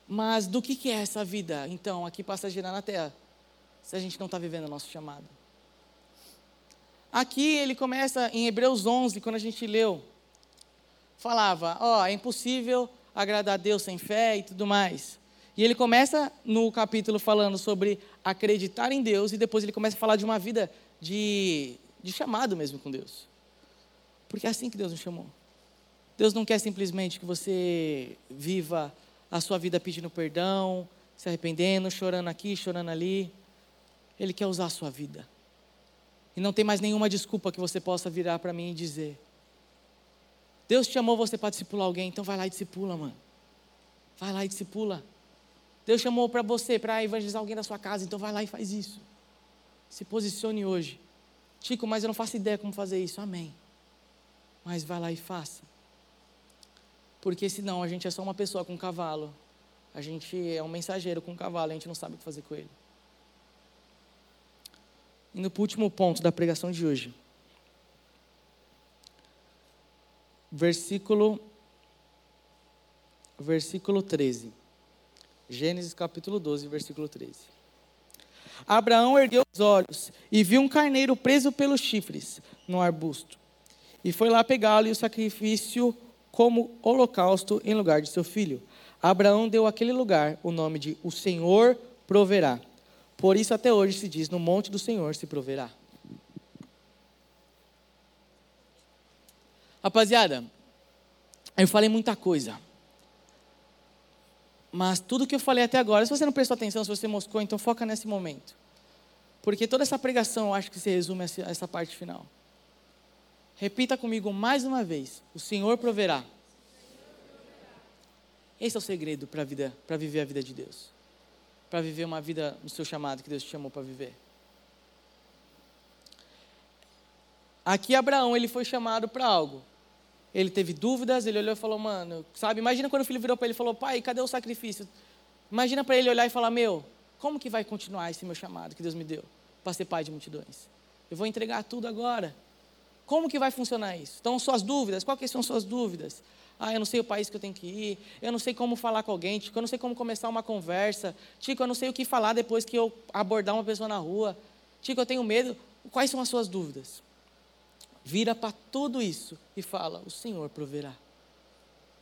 Mas do que, que é essa vida, então, aqui passageira na terra, se a gente não está vivendo o nosso chamado? Aqui ele começa em Hebreus 11, quando a gente leu, falava: Ó, oh, é impossível agradar a Deus sem fé e tudo mais. E ele começa no capítulo falando sobre acreditar em Deus, e depois ele começa a falar de uma vida de, de chamado mesmo com Deus. Porque é assim que Deus nos chamou. Deus não quer simplesmente que você viva a sua vida pedindo perdão, se arrependendo, chorando aqui, chorando ali. Ele quer usar a sua vida. E não tem mais nenhuma desculpa que você possa virar para mim e dizer: Deus te chamou você para discipular alguém, então vai lá e discipula, mano. Vai lá e discipula. Deus chamou para você para evangelizar alguém da sua casa, então vai lá e faz isso. Se posicione hoje. Chico, mas eu não faço ideia como fazer isso. Amém. Mas vai lá e faça. Porque senão a gente é só uma pessoa com um cavalo. A gente é um mensageiro com um cavalo, a gente não sabe o que fazer com ele. Indo para o último ponto da pregação de hoje. Versículo, versículo 13. Gênesis capítulo 12, versículo 13. Abraão ergueu os olhos e viu um carneiro preso pelos chifres no arbusto. E foi lá pegá-lo e o sacrifício como holocausto em lugar de seu filho. Abraão deu àquele lugar o nome de O Senhor proverá. Por isso até hoje se diz: No monte do Senhor se proverá. Rapaziada, eu falei muita coisa. Mas tudo que eu falei até agora, se você não prestou atenção, se você moscou, então foca nesse momento. Porque toda essa pregação, eu acho que se resume a essa parte final. Repita comigo mais uma vez: O Senhor proverá. Esse é o segredo para vida, para viver a vida de Deus. Para viver uma vida no seu chamado que Deus te chamou para viver. Aqui Abraão, ele foi chamado para algo. Ele teve dúvidas, ele olhou e falou: "Mano, sabe, imagina quando o filho virou para ele e falou: "Pai, cadê o sacrifício?" Imagina para ele olhar e falar: "Meu, como que vai continuar esse meu chamado que Deus me deu para ser pai de multidões? Eu vou entregar tudo agora. Como que vai funcionar isso? Então, suas dúvidas, quais são suas dúvidas? Ah, eu não sei o país que eu tenho que ir, eu não sei como falar com alguém, Tico, eu não sei como começar uma conversa, Tico, eu não sei o que falar depois que eu abordar uma pessoa na rua, Tico, eu tenho medo. Quais são as suas dúvidas? Vira para tudo isso e fala: O Senhor proverá.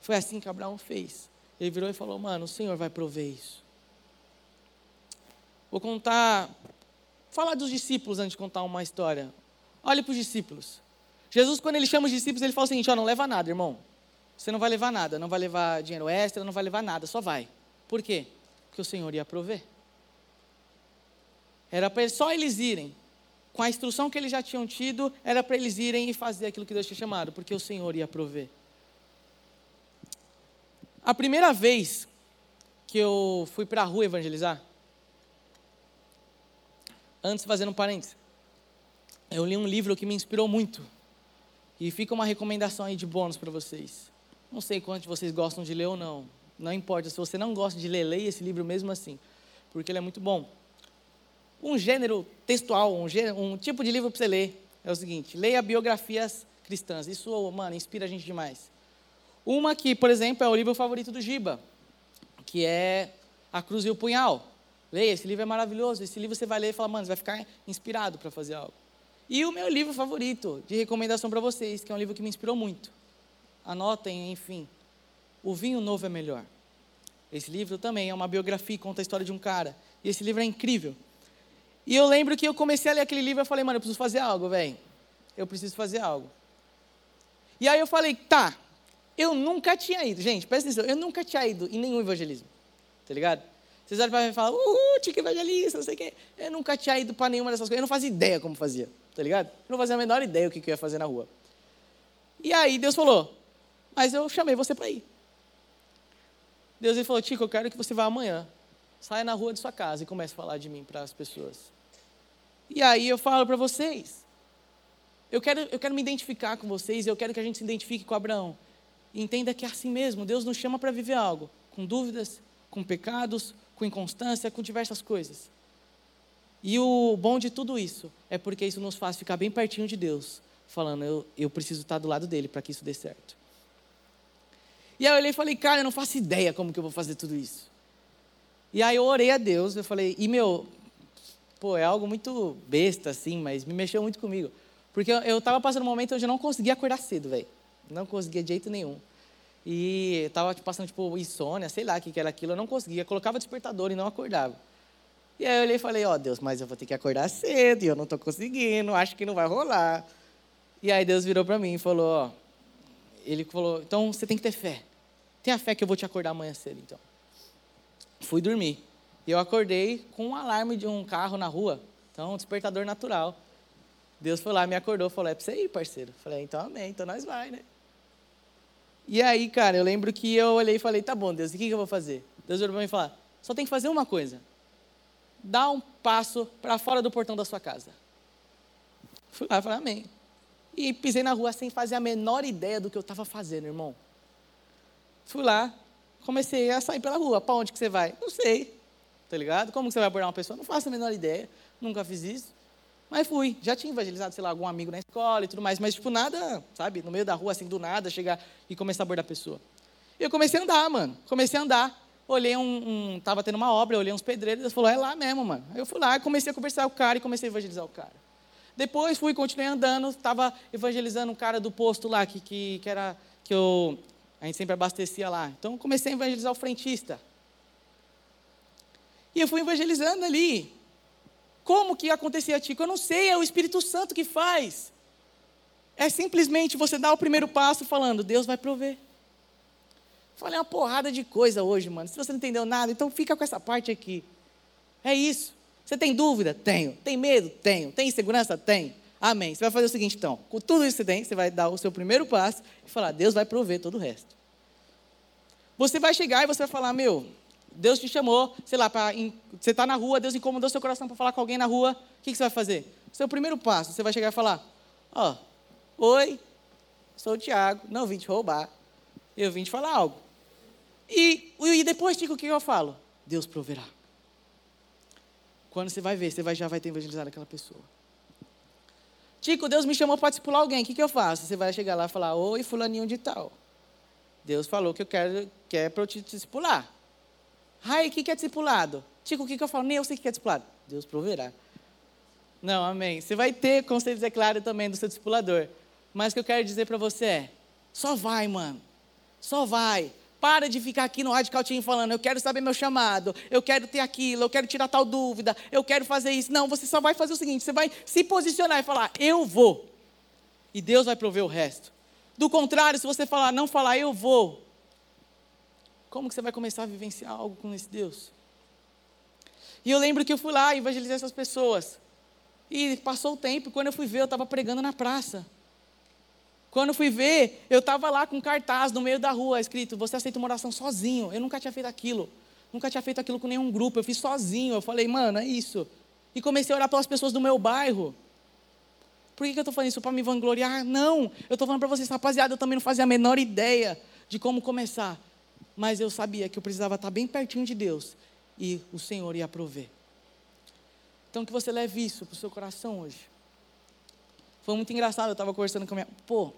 Foi assim que Abraão fez. Ele virou e falou: Mano, o Senhor vai prover isso. Vou contar, falar dos discípulos antes de contar uma história. Olhe para os discípulos. Jesus, quando ele chama os discípulos, ele fala o seguinte: Ó, não leva nada, irmão. Você não vai levar nada, não vai levar dinheiro extra, não vai levar nada, só vai. Por quê? Porque o Senhor ia prover. Era para só eles irem. Com a instrução que eles já tinham tido, era para eles irem e fazer aquilo que Deus tinha chamado, porque o Senhor ia prover. A primeira vez que eu fui para a rua evangelizar, antes fazendo um parênteses, eu li um livro que me inspirou muito. E fica uma recomendação aí de bônus para vocês. Não sei quantos de vocês gostam de ler ou não. Não importa, se você não gosta de ler, leia esse livro mesmo assim, porque ele é muito bom. Um gênero textual, um, gênero, um tipo de livro para você ler é o seguinte: leia biografias cristãs. Isso, mano, inspira a gente demais. Uma que, por exemplo, é o livro favorito do Giba, que é A Cruz e o Punhal. Leia, esse livro é maravilhoso. Esse livro você vai ler e fala, mano, você vai ficar inspirado para fazer algo. E o meu livro favorito, de recomendação para vocês, que é um livro que me inspirou muito. Anotem, enfim. O Vinho Novo é Melhor. Esse livro também é uma biografia, conta a história de um cara. E esse livro é incrível. E eu lembro que eu comecei a ler aquele livro e falei, mano, eu preciso fazer algo, velho. Eu preciso fazer algo. E aí eu falei, tá, eu nunca tinha ido, gente, presta atenção, eu nunca tinha ido em nenhum evangelismo, tá ligado? Vocês olham para mim e falam, uh, tique evangelista, não sei o quê. Eu nunca tinha ido para nenhuma dessas coisas, eu não fazia ideia como fazia, tá ligado? Eu não fazia a menor ideia o que eu ia fazer na rua. E aí Deus falou, mas eu chamei você para ir. Deus ele falou, Tico, eu quero que você vá amanhã. Saia na rua de sua casa e comece a falar de mim para as pessoas. E aí eu falo para vocês, eu quero, eu quero me identificar com vocês, eu quero que a gente se identifique com Abraão. E entenda que é assim mesmo, Deus nos chama para viver algo, com dúvidas, com pecados, com inconstância, com diversas coisas. E o bom de tudo isso é porque isso nos faz ficar bem pertinho de Deus, falando, eu, eu preciso estar do lado dele para que isso dê certo. E aí eu olhei e falei, cara, eu não faço ideia como que eu vou fazer tudo isso. E aí eu orei a Deus, eu falei, e meu, pô, é algo muito besta assim, mas me mexeu muito comigo. Porque eu estava passando um momento onde eu não conseguia acordar cedo, velho. Não conseguia de jeito nenhum. E estava tipo, passando tipo insônia, sei lá o que, que era aquilo, eu não conseguia. Colocava despertador e não acordava. E aí eu olhei e falei, ó oh, Deus, mas eu vou ter que acordar cedo e eu não estou conseguindo, acho que não vai rolar. E aí Deus virou para mim e falou, ó, ele falou, então você tem que ter fé. Tenha fé que eu vou te acordar amanhã cedo, então. Fui dormir. E eu acordei com um alarme de um carro na rua. Então, despertador natural. Deus foi lá, me acordou, falou, é para você ir, parceiro. Falei, então amém, então nós vai, né? E aí, cara, eu lembro que eu olhei e falei, tá bom, Deus, o que, eu vou fazer? Deus olhou para mim e falou, só tem que fazer uma coisa. Dá um passo para fora do portão da sua casa. Fui lá e falei, amém. E pisei na rua sem fazer a menor ideia do que eu estava fazendo, irmão. Fui lá, comecei a sair pela rua. Para onde que você vai? Não sei. Tá ligado? Como que você vai abordar uma pessoa? Não faço a menor ideia. Nunca fiz isso. Mas fui. Já tinha evangelizado, sei lá, algum amigo na escola e tudo mais. Mas, tipo, nada, sabe? No meio da rua, assim, do nada, chegar e começar a abordar a pessoa. E eu comecei a andar, mano. Comecei a andar. Olhei um, um tava tendo uma obra, olhei uns pedreiros. Ele falou, é lá mesmo, mano. Aí eu fui lá, comecei a conversar com o cara e comecei a evangelizar o cara. Depois fui, continuei andando, estava evangelizando um cara do posto lá, que, que, que era, que eu a gente sempre abastecia lá. Então comecei a evangelizar o frentista. E eu fui evangelizando ali. Como que acontecia, Tico? Eu não sei, é o Espírito Santo que faz. É simplesmente você dar o primeiro passo falando, Deus vai prover. Falei uma porrada de coisa hoje, mano. Se você não entendeu nada, então fica com essa parte aqui. É isso. Você tem dúvida? Tenho. Tem medo? Tenho. Tem insegurança? Tenho. Amém. Você vai fazer o seguinte, então. Com tudo isso que você tem, você vai dar o seu primeiro passo e falar: Deus vai prover todo o resto. Você vai chegar e você vai falar: Meu, Deus te chamou, sei lá, pra, você está na rua, Deus incomodou seu coração para falar com alguém na rua. O que, que você vai fazer? Seu primeiro passo, você vai chegar e falar: Ó, oh, oi, sou o Tiago, não vim te roubar, eu vim te falar algo. E, e depois, Tico, o que eu falo? Deus proverá. Quando você vai ver, você vai, já vai ter evangelizado aquela pessoa. Tico, Deus me chamou para discipular alguém, o que, que eu faço? Você vai chegar lá e falar, oi, fulaninho de tal. Deus falou que eu quero, que é para eu te discipular. Ai, o que, é discipulado? Tico, o que, que eu falo? Nem eu sei o que é discipulado. Deus proverá. Não, amém. Você vai ter conselhos, é claro, também do seu discipulador. Mas o que eu quero dizer para você é: só vai, mano. Só vai. Para de ficar aqui no Radical Team falando, eu quero saber meu chamado, eu quero ter aquilo, eu quero tirar tal dúvida, eu quero fazer isso. Não, você só vai fazer o seguinte: você vai se posicionar e falar, eu vou. E Deus vai prover o resto. Do contrário, se você falar, não falar, eu vou. Como que você vai começar a vivenciar algo com esse Deus? E eu lembro que eu fui lá evangelizar essas pessoas. E passou o tempo, quando eu fui ver, eu estava pregando na praça. Quando eu fui ver, eu estava lá com um cartaz no meio da rua, escrito: Você aceita uma oração sozinho. Eu nunca tinha feito aquilo. Nunca tinha feito aquilo com nenhum grupo. Eu fiz sozinho. Eu falei, mano, é isso. E comecei a orar pelas pessoas do meu bairro. Por que, que eu estou falando isso? Para me vangloriar? Não. Eu estou falando para vocês, rapaziada, eu também não fazia a menor ideia de como começar. Mas eu sabia que eu precisava estar bem pertinho de Deus. E o Senhor ia prover. Então que você leve isso para o seu coração hoje. Foi muito engraçado, eu estava conversando com a minha. Pô,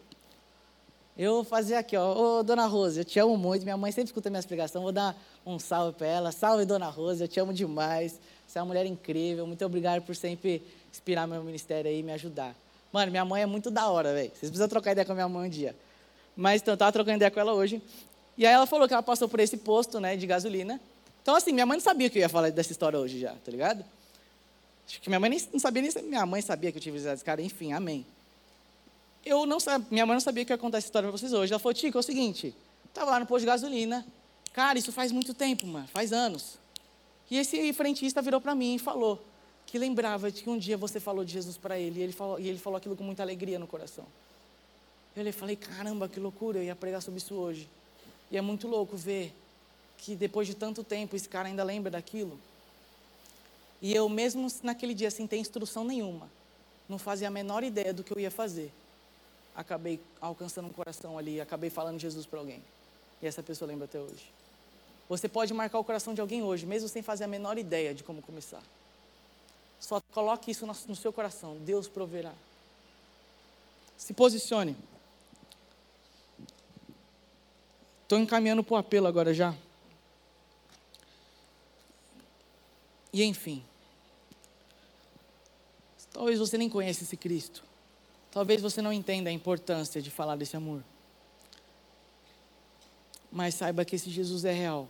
eu vou fazer aqui, ó. Ô, dona Rose, eu te amo muito. Minha mãe sempre escuta minhas pregações. Vou dar um salve para ela. Salve, dona Rose, eu te amo demais. Você é uma mulher incrível. Muito obrigado por sempre inspirar meu ministério aí e me ajudar. Mano, minha mãe é muito da hora, velho. Vocês precisam trocar ideia com a minha mãe um dia. Mas então, eu estava trocando ideia com ela hoje. E aí ela falou que ela passou por esse posto, né, de gasolina. Então, assim, minha mãe não sabia que eu ia falar dessa história hoje já, tá ligado? Acho que minha mãe nem, não sabia nem minha mãe sabia que eu visitado esse cara, enfim, amém. Eu não minha mãe não sabia que eu ia contar essa história para vocês hoje. Ela falou, Tico, é o seguinte, estava lá no posto de gasolina. Cara, isso faz muito tempo, mano, faz anos. E esse frentista virou para mim e falou que lembrava de que um dia você falou de Jesus para ele, e ele falou, e ele falou aquilo com muita alegria no coração. Eu falei, caramba, que loucura, eu ia pregar sobre isso hoje. E é muito louco ver que depois de tanto tempo esse cara ainda lembra daquilo. E eu mesmo naquele dia sem ter instrução nenhuma, não fazia a menor ideia do que eu ia fazer. Acabei alcançando um coração ali, acabei falando Jesus para alguém. E essa pessoa lembra até hoje. Você pode marcar o coração de alguém hoje, mesmo sem fazer a menor ideia de como começar. Só coloque isso no seu coração, Deus proverá. Se posicione. Estou encaminhando para o apelo agora já. E enfim. Talvez você nem conheça esse Cristo. Talvez você não entenda a importância de falar desse amor. Mas saiba que esse Jesus é real.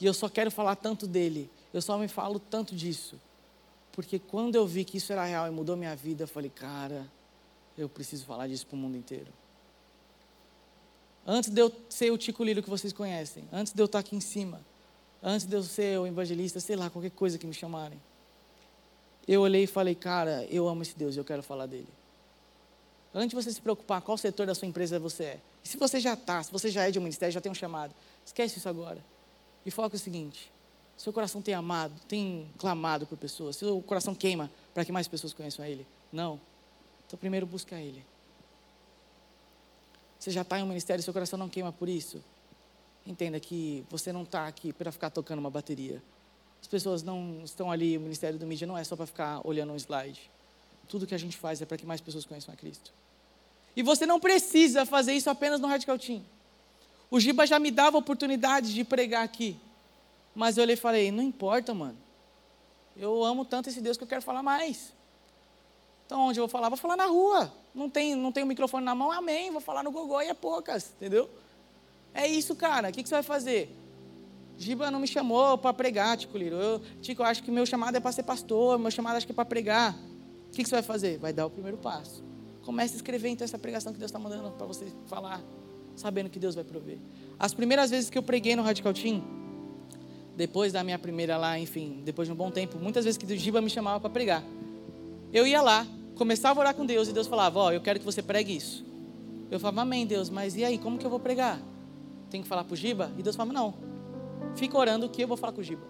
E eu só quero falar tanto dele. Eu só me falo tanto disso. Porque quando eu vi que isso era real e mudou minha vida, eu falei, cara, eu preciso falar disso para o mundo inteiro. Antes de eu ser o Tico Liro que vocês conhecem, antes de eu estar aqui em cima, antes de eu ser o evangelista, sei lá, qualquer coisa que me chamarem, eu olhei e falei, cara, eu amo esse Deus eu quero falar dele. Antes de você se preocupar qual setor da sua empresa você é, e se você já está, se você já é de um ministério, já tem um chamado, esquece isso agora. E foca o seguinte: seu coração tem amado, tem clamado por pessoas, seu coração queima para que mais pessoas conheçam a Ele? Não. Então, primeiro busca Ele. Você já está em um ministério e seu coração não queima por isso? Entenda que você não está aqui para ficar tocando uma bateria. As pessoas não estão ali, o Ministério do Mídia não é só para ficar olhando um slide. Tudo que a gente faz é para que mais pessoas conheçam a Cristo. E você não precisa fazer isso apenas no Radical Team. O Giba já me dava oportunidade de pregar aqui. Mas eu lhe falei, não importa, mano. Eu amo tanto esse Deus que eu quero falar mais. Então, onde eu vou falar? Vou falar na rua. Não tem, não tem o microfone na mão, amém. Vou falar no Gogó e é poucas, entendeu? É isso, cara. O que, que você vai fazer? Giba não me chamou para pregar, Tico Liro. Eu, Tico, eu acho que meu chamado é para ser pastor, meu chamado acho que é para pregar. O que, que você vai fazer? Vai dar o primeiro passo. Comece a escrever então essa pregação que Deus está mandando para você falar, sabendo que Deus vai prover. As primeiras vezes que eu preguei no Radical Team, depois da minha primeira lá, enfim, depois de um bom tempo, muitas vezes que o Giba me chamava para pregar, eu ia lá, começava a orar com Deus e Deus falava: Ó, oh, eu quero que você pregue isso. Eu falava: Amém, Deus, mas e aí, como que eu vou pregar? Tem que falar para o Giba? E Deus falava: Não, fica orando que eu vou falar com o Giba.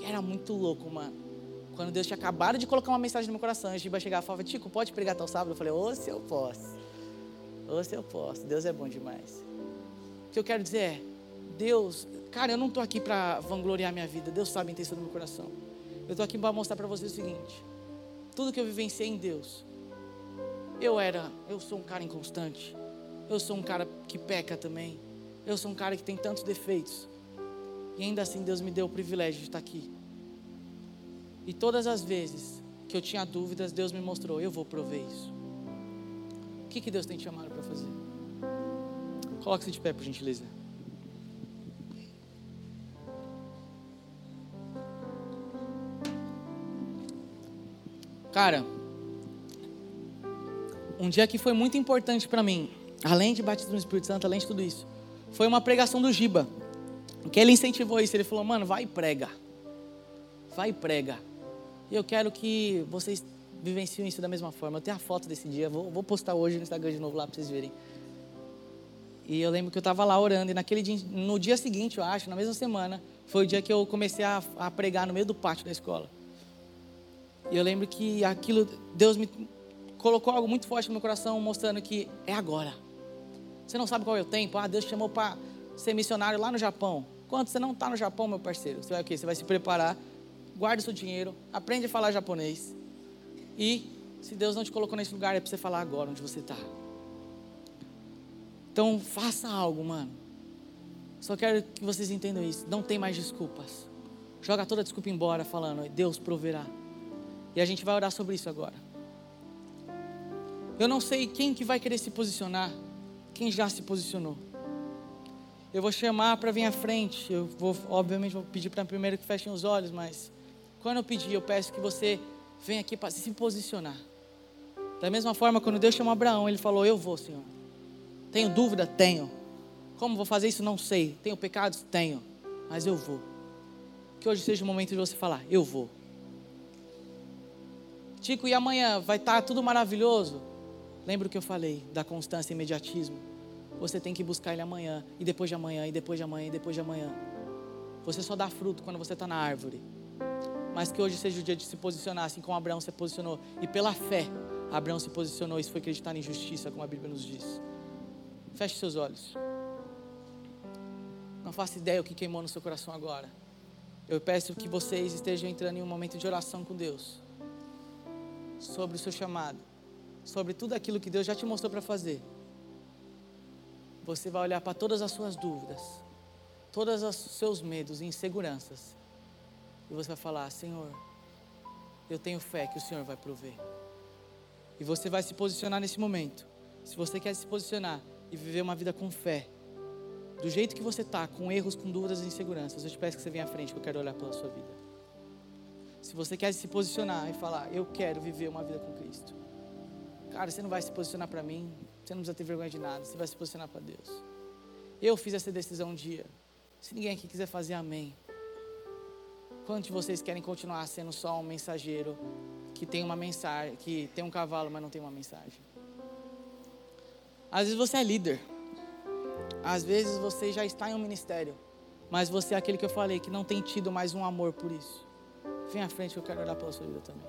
E era muito louco, mano. Quando Deus tinha acabado de colocar uma mensagem no meu coração, o Giba chegava e falava, Tico, pode pregar até o sábado? Eu falei, ô, se eu posso. Ô, se eu posso. Deus é bom demais. O que eu quero dizer é, Deus, cara, eu não estou aqui para vangloriar minha vida. Deus sabe a intenção do meu coração. Eu estou aqui para mostrar para vocês o seguinte. Tudo que eu vivenciei em Deus. Eu era, eu sou um cara inconstante. Eu sou um cara que peca também. Eu sou um cara que tem tantos defeitos. E ainda assim Deus me deu o privilégio de estar aqui. E todas as vezes que eu tinha dúvidas, Deus me mostrou: eu vou prover isso. O que, que Deus tem te chamado para fazer? Coloque-se de pé, por gentileza. Cara, um dia que foi muito importante para mim, além de batismo no Espírito Santo, além de tudo isso, foi uma pregação do Giba. Que ele incentivou isso, ele falou: "Mano, vai e prega. Vai e prega. E eu quero que vocês vivenciem isso da mesma forma. Eu tenho a foto desse dia, vou, vou postar hoje no Instagram de novo lá para vocês verem. E eu lembro que eu estava lá orando, e naquele dia, no dia seguinte, eu acho, na mesma semana, foi o dia que eu comecei a, a pregar no meio do pátio da escola. E eu lembro que aquilo, Deus me colocou algo muito forte no meu coração, mostrando que é agora. Você não sabe qual é o tempo. Ah, Deus te chamou para ser missionário lá no Japão. Quando você não está no Japão, meu parceiro, você vai o quê? Você vai se preparar, guarda o seu dinheiro, aprende a falar japonês. E se Deus não te colocou nesse lugar, é para você falar agora onde você está. Então faça algo, mano. Só quero que vocês entendam isso. Não tem mais desculpas. Joga toda desculpa embora, falando, Deus proverá. E a gente vai orar sobre isso agora. Eu não sei quem que vai querer se posicionar, quem já se posicionou. Eu vou chamar para vir à frente. Eu vou, obviamente, vou pedir para primeiro que fechem os olhos, mas quando eu pedir, eu peço que você venha aqui para se posicionar. Da mesma forma, quando Deus chamou Abraão, ele falou: Eu vou, Senhor. Tenho dúvida? Tenho. Como vou fazer isso? Não sei. Tenho pecados? Tenho. Mas eu vou. Que hoje seja o momento de você falar: Eu vou. Tico, e amanhã vai estar tá tudo maravilhoso? Lembra o que eu falei da constância e imediatismo? Você tem que buscar ele amanhã, e depois de amanhã, e depois de amanhã, e depois de amanhã. Você só dá fruto quando você está na árvore. Mas que hoje seja o dia de se posicionar, assim como Abraão se posicionou. E pela fé, Abraão se posicionou. Isso foi acreditar em justiça, como a Bíblia nos diz. Feche seus olhos. Não faça ideia o que queimou no seu coração agora. Eu peço que vocês estejam entrando em um momento de oração com Deus sobre o seu chamado, sobre tudo aquilo que Deus já te mostrou para fazer. Você vai olhar para todas as suas dúvidas, todos os seus medos e inseguranças, e você vai falar: Senhor, eu tenho fé que o Senhor vai prover. E você vai se posicionar nesse momento. Se você quer se posicionar e viver uma vida com fé, do jeito que você está, com erros, com dúvidas e inseguranças, eu te peço que você venha à frente, que eu quero olhar pela sua vida. Se você quer se posicionar e falar, eu quero viver uma vida com Cristo. Cara, você não vai se posicionar para mim, você não precisa ter vergonha de nada, você vai se posicionar para Deus. Eu fiz essa decisão um dia. Se ninguém aqui quiser fazer amém. Quantos de vocês querem continuar sendo só um mensageiro que tem uma mensagem, que tem um cavalo, mas não tem uma mensagem? Às vezes você é líder. Às vezes você já está em um ministério, mas você é aquele que eu falei que não tem tido mais um amor por isso. Vem à frente que eu quero orar pela sua vida também.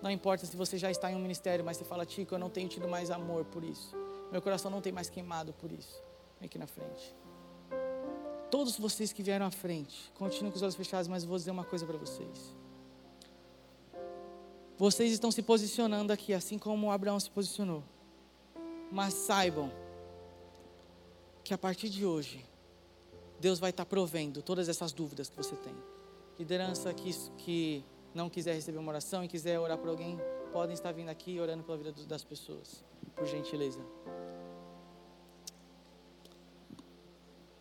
Não importa se você já está em um ministério, mas você fala, Tico, eu não tenho tido mais amor por isso. Meu coração não tem mais queimado por isso. Vem aqui na frente. Todos vocês que vieram à frente, continuem com os olhos fechados, mas vou dizer uma coisa para vocês. Vocês estão se posicionando aqui, assim como Abraão se posicionou. Mas saibam que a partir de hoje, Deus vai estar provendo todas essas dúvidas que você tem. Liderança que, que não quiser receber uma oração e quiser orar por alguém, podem estar vindo aqui orando pela vida das pessoas, por gentileza.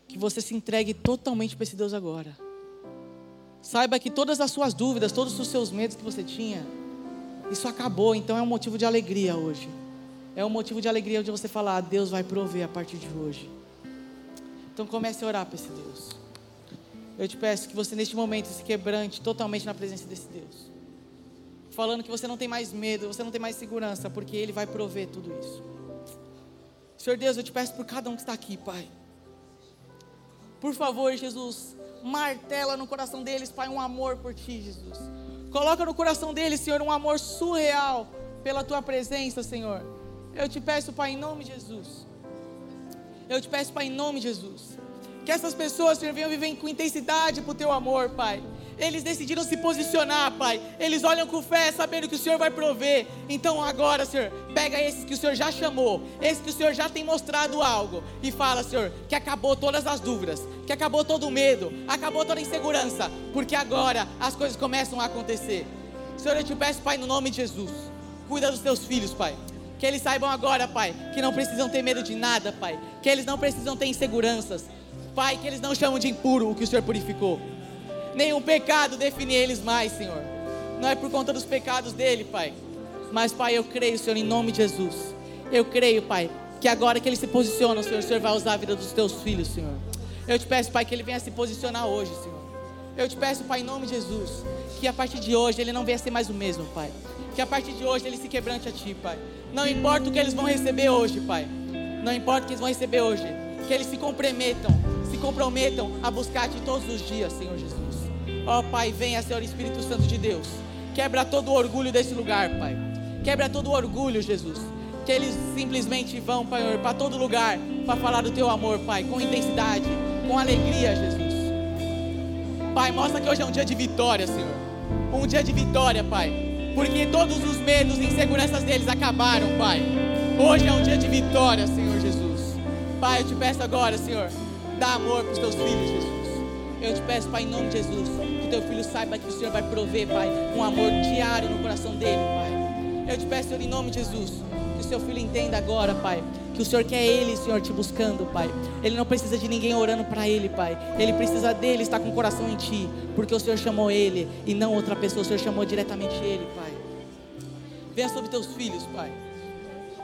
Que você se entregue totalmente para esse Deus agora. Saiba que todas as suas dúvidas, todos os seus medos que você tinha, isso acabou, então é um motivo de alegria hoje. É um motivo de alegria de você falar: ah, Deus vai prover a partir de hoje. Então comece a orar para esse Deus. Eu te peço que você neste momento se quebrante totalmente na presença desse Deus. Falando que você não tem mais medo, você não tem mais segurança, porque Ele vai prover tudo isso. Senhor Deus, eu te peço por cada um que está aqui, Pai. Por favor, Jesus, martela no coração deles, Pai, um amor por Ti, Jesus. Coloca no coração deles, Senhor, um amor surreal pela Tua presença, Senhor. Eu te peço, Pai, em nome de Jesus. Eu te peço, Pai, em nome de Jesus. Que essas pessoas, venham viver com intensidade para o teu amor, Pai. Eles decidiram se posicionar, Pai. Eles olham com fé, sabendo que o Senhor vai prover. Então agora, Senhor, pega esses que o Senhor já chamou, esses que o Senhor já tem mostrado algo, e fala, Senhor, que acabou todas as dúvidas, que acabou todo o medo, acabou toda a insegurança, porque agora as coisas começam a acontecer. Senhor, eu te peço, Pai, no nome de Jesus, cuida dos teus filhos, Pai. Que eles saibam agora, Pai, que não precisam ter medo de nada, Pai. Que eles não precisam ter inseguranças. Pai, que eles não chamam de impuro o que o Senhor purificou. Nenhum pecado define eles mais, Senhor. Não é por conta dos pecados dele, Pai. Mas, Pai, eu creio, Senhor, em nome de Jesus. Eu creio, Pai, que agora que ele se posiciona, Senhor, o Senhor vai usar a vida dos teus filhos, Senhor. Eu te peço, Pai, que ele venha se posicionar hoje, Senhor. Eu te peço, Pai, em nome de Jesus, que a partir de hoje ele não venha ser mais o mesmo, Pai. Que a partir de hoje ele se quebrante a Ti, Pai. Não importa o que eles vão receber hoje, Pai. Não importa o que eles vão receber hoje. Que eles se comprometam, comprometam a buscar-te todos os dias, Senhor Jesus. Ó oh, Pai, venha, Senhor Espírito Santo de Deus. Quebra todo o orgulho desse lugar, Pai. Quebra todo o orgulho, Jesus. Que eles simplesmente vão, Pai, para todo lugar para falar do Teu amor, Pai, com intensidade, com alegria, Jesus. Pai, mostra que hoje é um dia de vitória, Senhor. Um dia de vitória, Pai. Porque todos os medos e inseguranças deles acabaram, Pai. Hoje é um dia de vitória, Senhor Jesus. Pai, eu te peço agora, Senhor, dá amor para os teus filhos, Jesus. Eu te peço, Pai, em nome de Jesus, que teu filho saiba que o Senhor vai prover, Pai, um amor diário no coração dele, Pai. Eu te peço, Senhor, em nome de Jesus, que o seu filho entenda agora, Pai, que o Senhor quer ele, Senhor, te buscando, Pai. Ele não precisa de ninguém orando para ele, Pai. Ele precisa dele estar com o coração em Ti, porque o Senhor chamou ele e não outra pessoa. O Senhor chamou diretamente ele, Pai. Venha sobre teus filhos, Pai.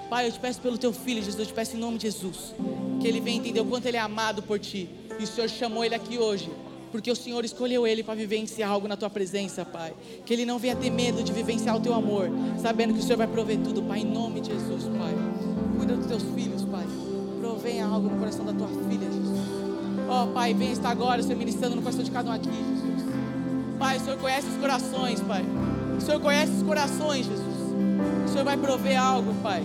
Pai, eu te peço pelo teu filho, Jesus, eu te peço em nome de Jesus, que ele venha entender o quanto ele é amado por Ti. E o Senhor chamou ele aqui hoje porque o Senhor escolheu ele para vivenciar algo na tua presença, Pai. Que ele não venha ter medo de vivenciar o teu amor, sabendo que o Senhor vai prover tudo, Pai, em nome de Jesus, Pai. Cuida dos teus filhos, Pai. Provenha algo no coração da tua filha, Jesus. Ó, oh, Pai, venha estar agora, Senhor, ministrando no coração de cada um aqui, Jesus. Pai, o Senhor conhece os corações, Pai. O Senhor conhece os corações, Jesus. O Senhor vai prover algo, Pai.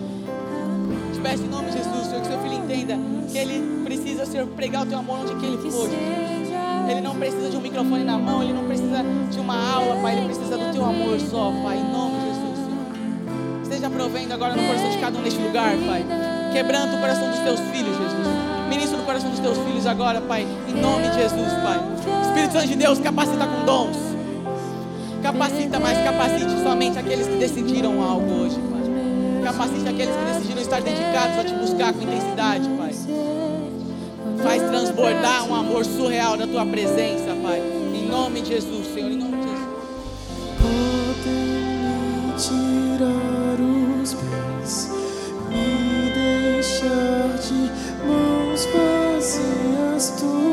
Peço em nome de Jesus, Senhor, que seu filho entenda que ele precisa, Senhor, pregar o teu amor onde que ele for. Ele não precisa de um microfone na mão, ele não precisa de uma aula, Pai. Ele precisa do teu amor só, Pai. Em nome de Jesus, Senhor. Esteja provendo agora no coração de cada um neste lugar, Pai. Quebrando o coração dos teus filhos, Jesus. Ministra no coração dos teus filhos agora, Pai. Em nome de Jesus, Pai. Espírito Santo de Deus, capacita com dons. Capacita, mas capacite somente aqueles que decidiram algo hoje, Pai. Capacite aqueles que decidiram estar dedicados a te buscar com intensidade, Pai. Faz transbordar um amor surreal da tua presença, Pai. Em nome de Jesus, Senhor. Em nome de Jesus. Tirar os pés, me deixar de mãos vazias. Tu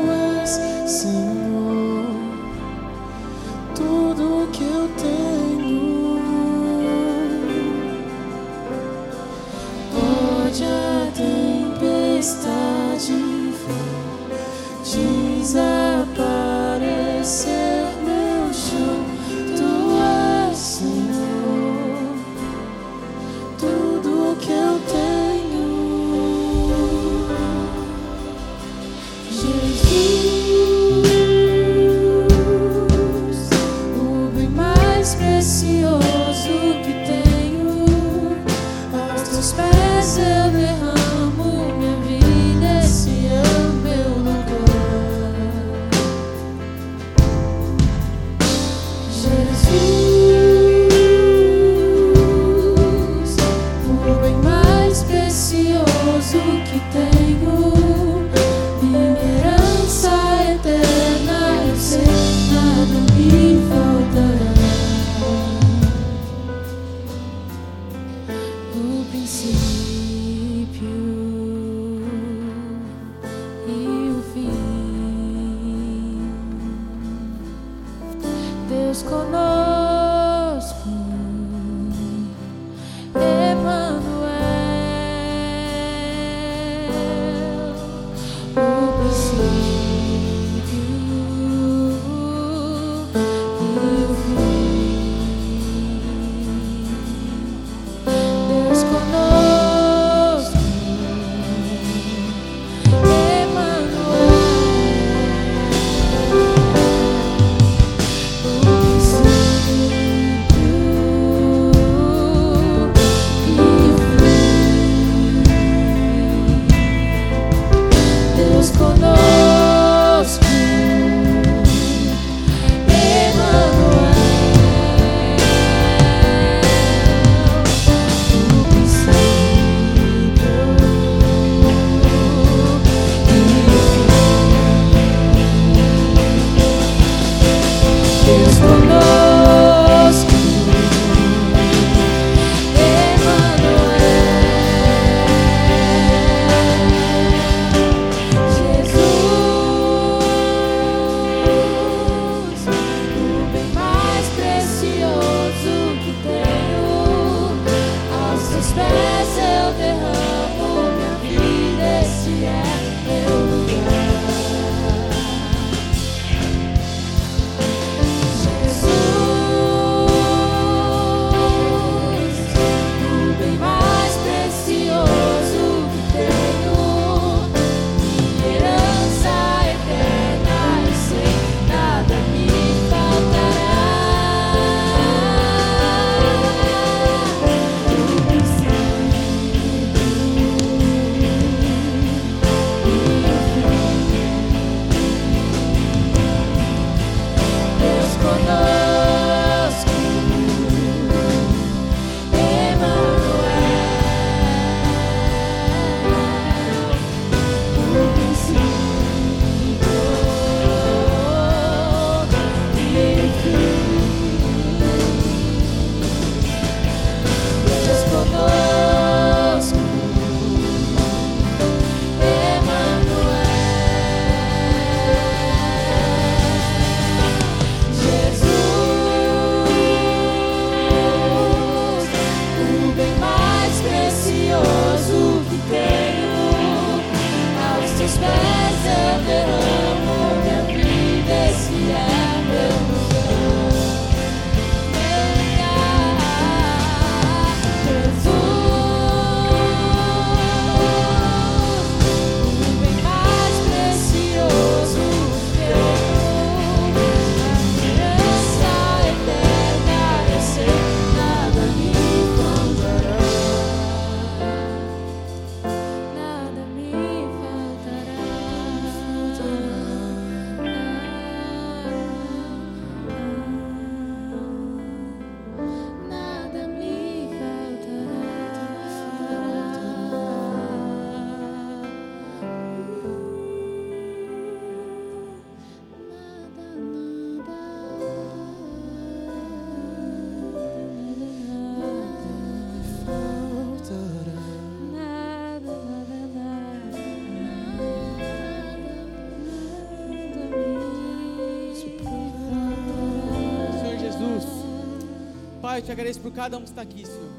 agradeço por cada um que está aqui, Senhor.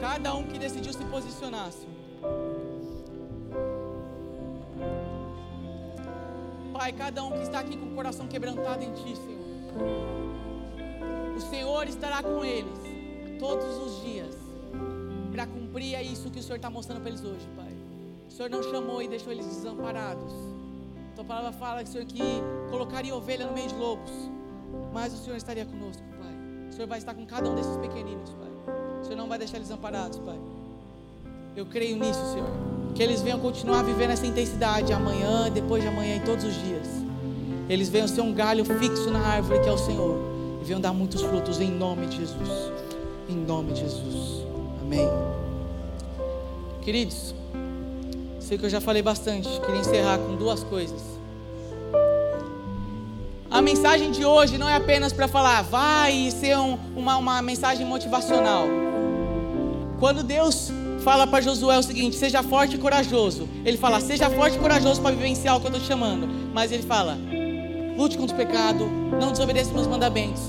Cada um que decidiu se posicionar, Senhor. Pai, cada um que está aqui com o coração quebrantado em Ti, Senhor. O Senhor estará com eles todos os dias para cumprir isso que o Senhor está mostrando para eles hoje, Pai. O Senhor não chamou e deixou eles desamparados. Tua palavra fala, Senhor, que colocaria ovelha no meio de lobos, mas o Senhor estaria conosco. O Senhor vai estar com cada um desses pequeninos, Pai. O Senhor não vai deixar eles amparados, Pai. Eu creio nisso, Senhor. Que eles venham continuar vivendo essa intensidade amanhã, depois de amanhã e todos os dias. Eles venham ser um galho fixo na árvore que é o Senhor. E venham dar muitos frutos em nome de Jesus. Em nome de Jesus. Amém. Queridos, sei que eu já falei bastante. Queria encerrar com duas coisas. A mensagem de hoje não é apenas para falar, vai ser um, uma, uma mensagem motivacional. Quando Deus fala para Josué o seguinte: seja forte e corajoso. Ele fala, seja forte e corajoso para vivenciar o que eu estou te chamando. Mas ele fala, lute contra o pecado, não desobedeça meus mandamentos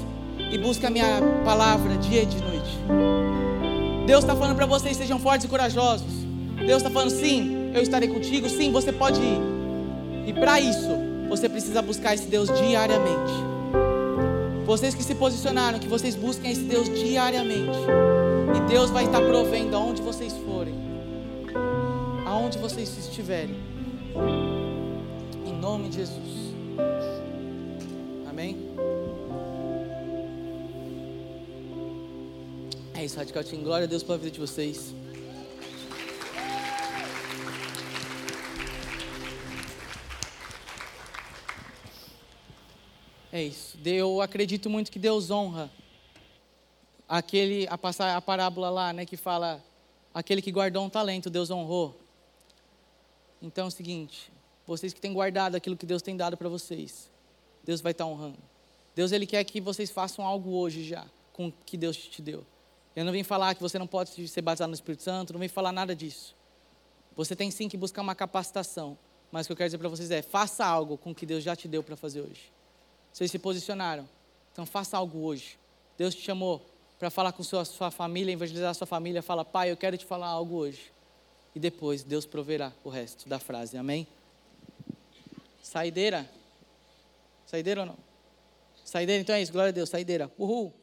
e busque a minha palavra dia e de noite. Deus está falando para vocês: sejam fortes e corajosos. Deus está falando, sim, eu estarei contigo, sim, você pode ir. E para isso, você precisa buscar esse Deus diariamente. Vocês que se posicionaram, que vocês busquem esse Deus diariamente. E Deus vai estar provendo aonde vocês forem. Aonde vocês estiverem. Em nome de Jesus. Amém? É isso, Radical Team. Glória a Deus pela vida de vocês. É isso. Eu acredito muito que Deus honra aquele a passar a parábola lá, né, que fala aquele que guardou um talento, Deus honrou. Então é o seguinte, vocês que têm guardado aquilo que Deus tem dado para vocês, Deus vai estar honrando. Deus ele quer que vocês façam algo hoje já com o que Deus te deu. Eu não vim falar que você não pode ser batizado no Espírito Santo, não vim falar nada disso. Você tem sim que buscar uma capacitação, mas o que eu quero dizer para vocês é: faça algo com o que Deus já te deu para fazer hoje. Vocês se posicionaram, então faça algo hoje. Deus te chamou para falar com sua, sua família, evangelizar sua família, fala, pai, eu quero te falar algo hoje. E depois Deus proverá o resto da frase, amém? Saideira? Saideira ou não? Saideira, então é isso, glória a Deus, saideira. Uhul.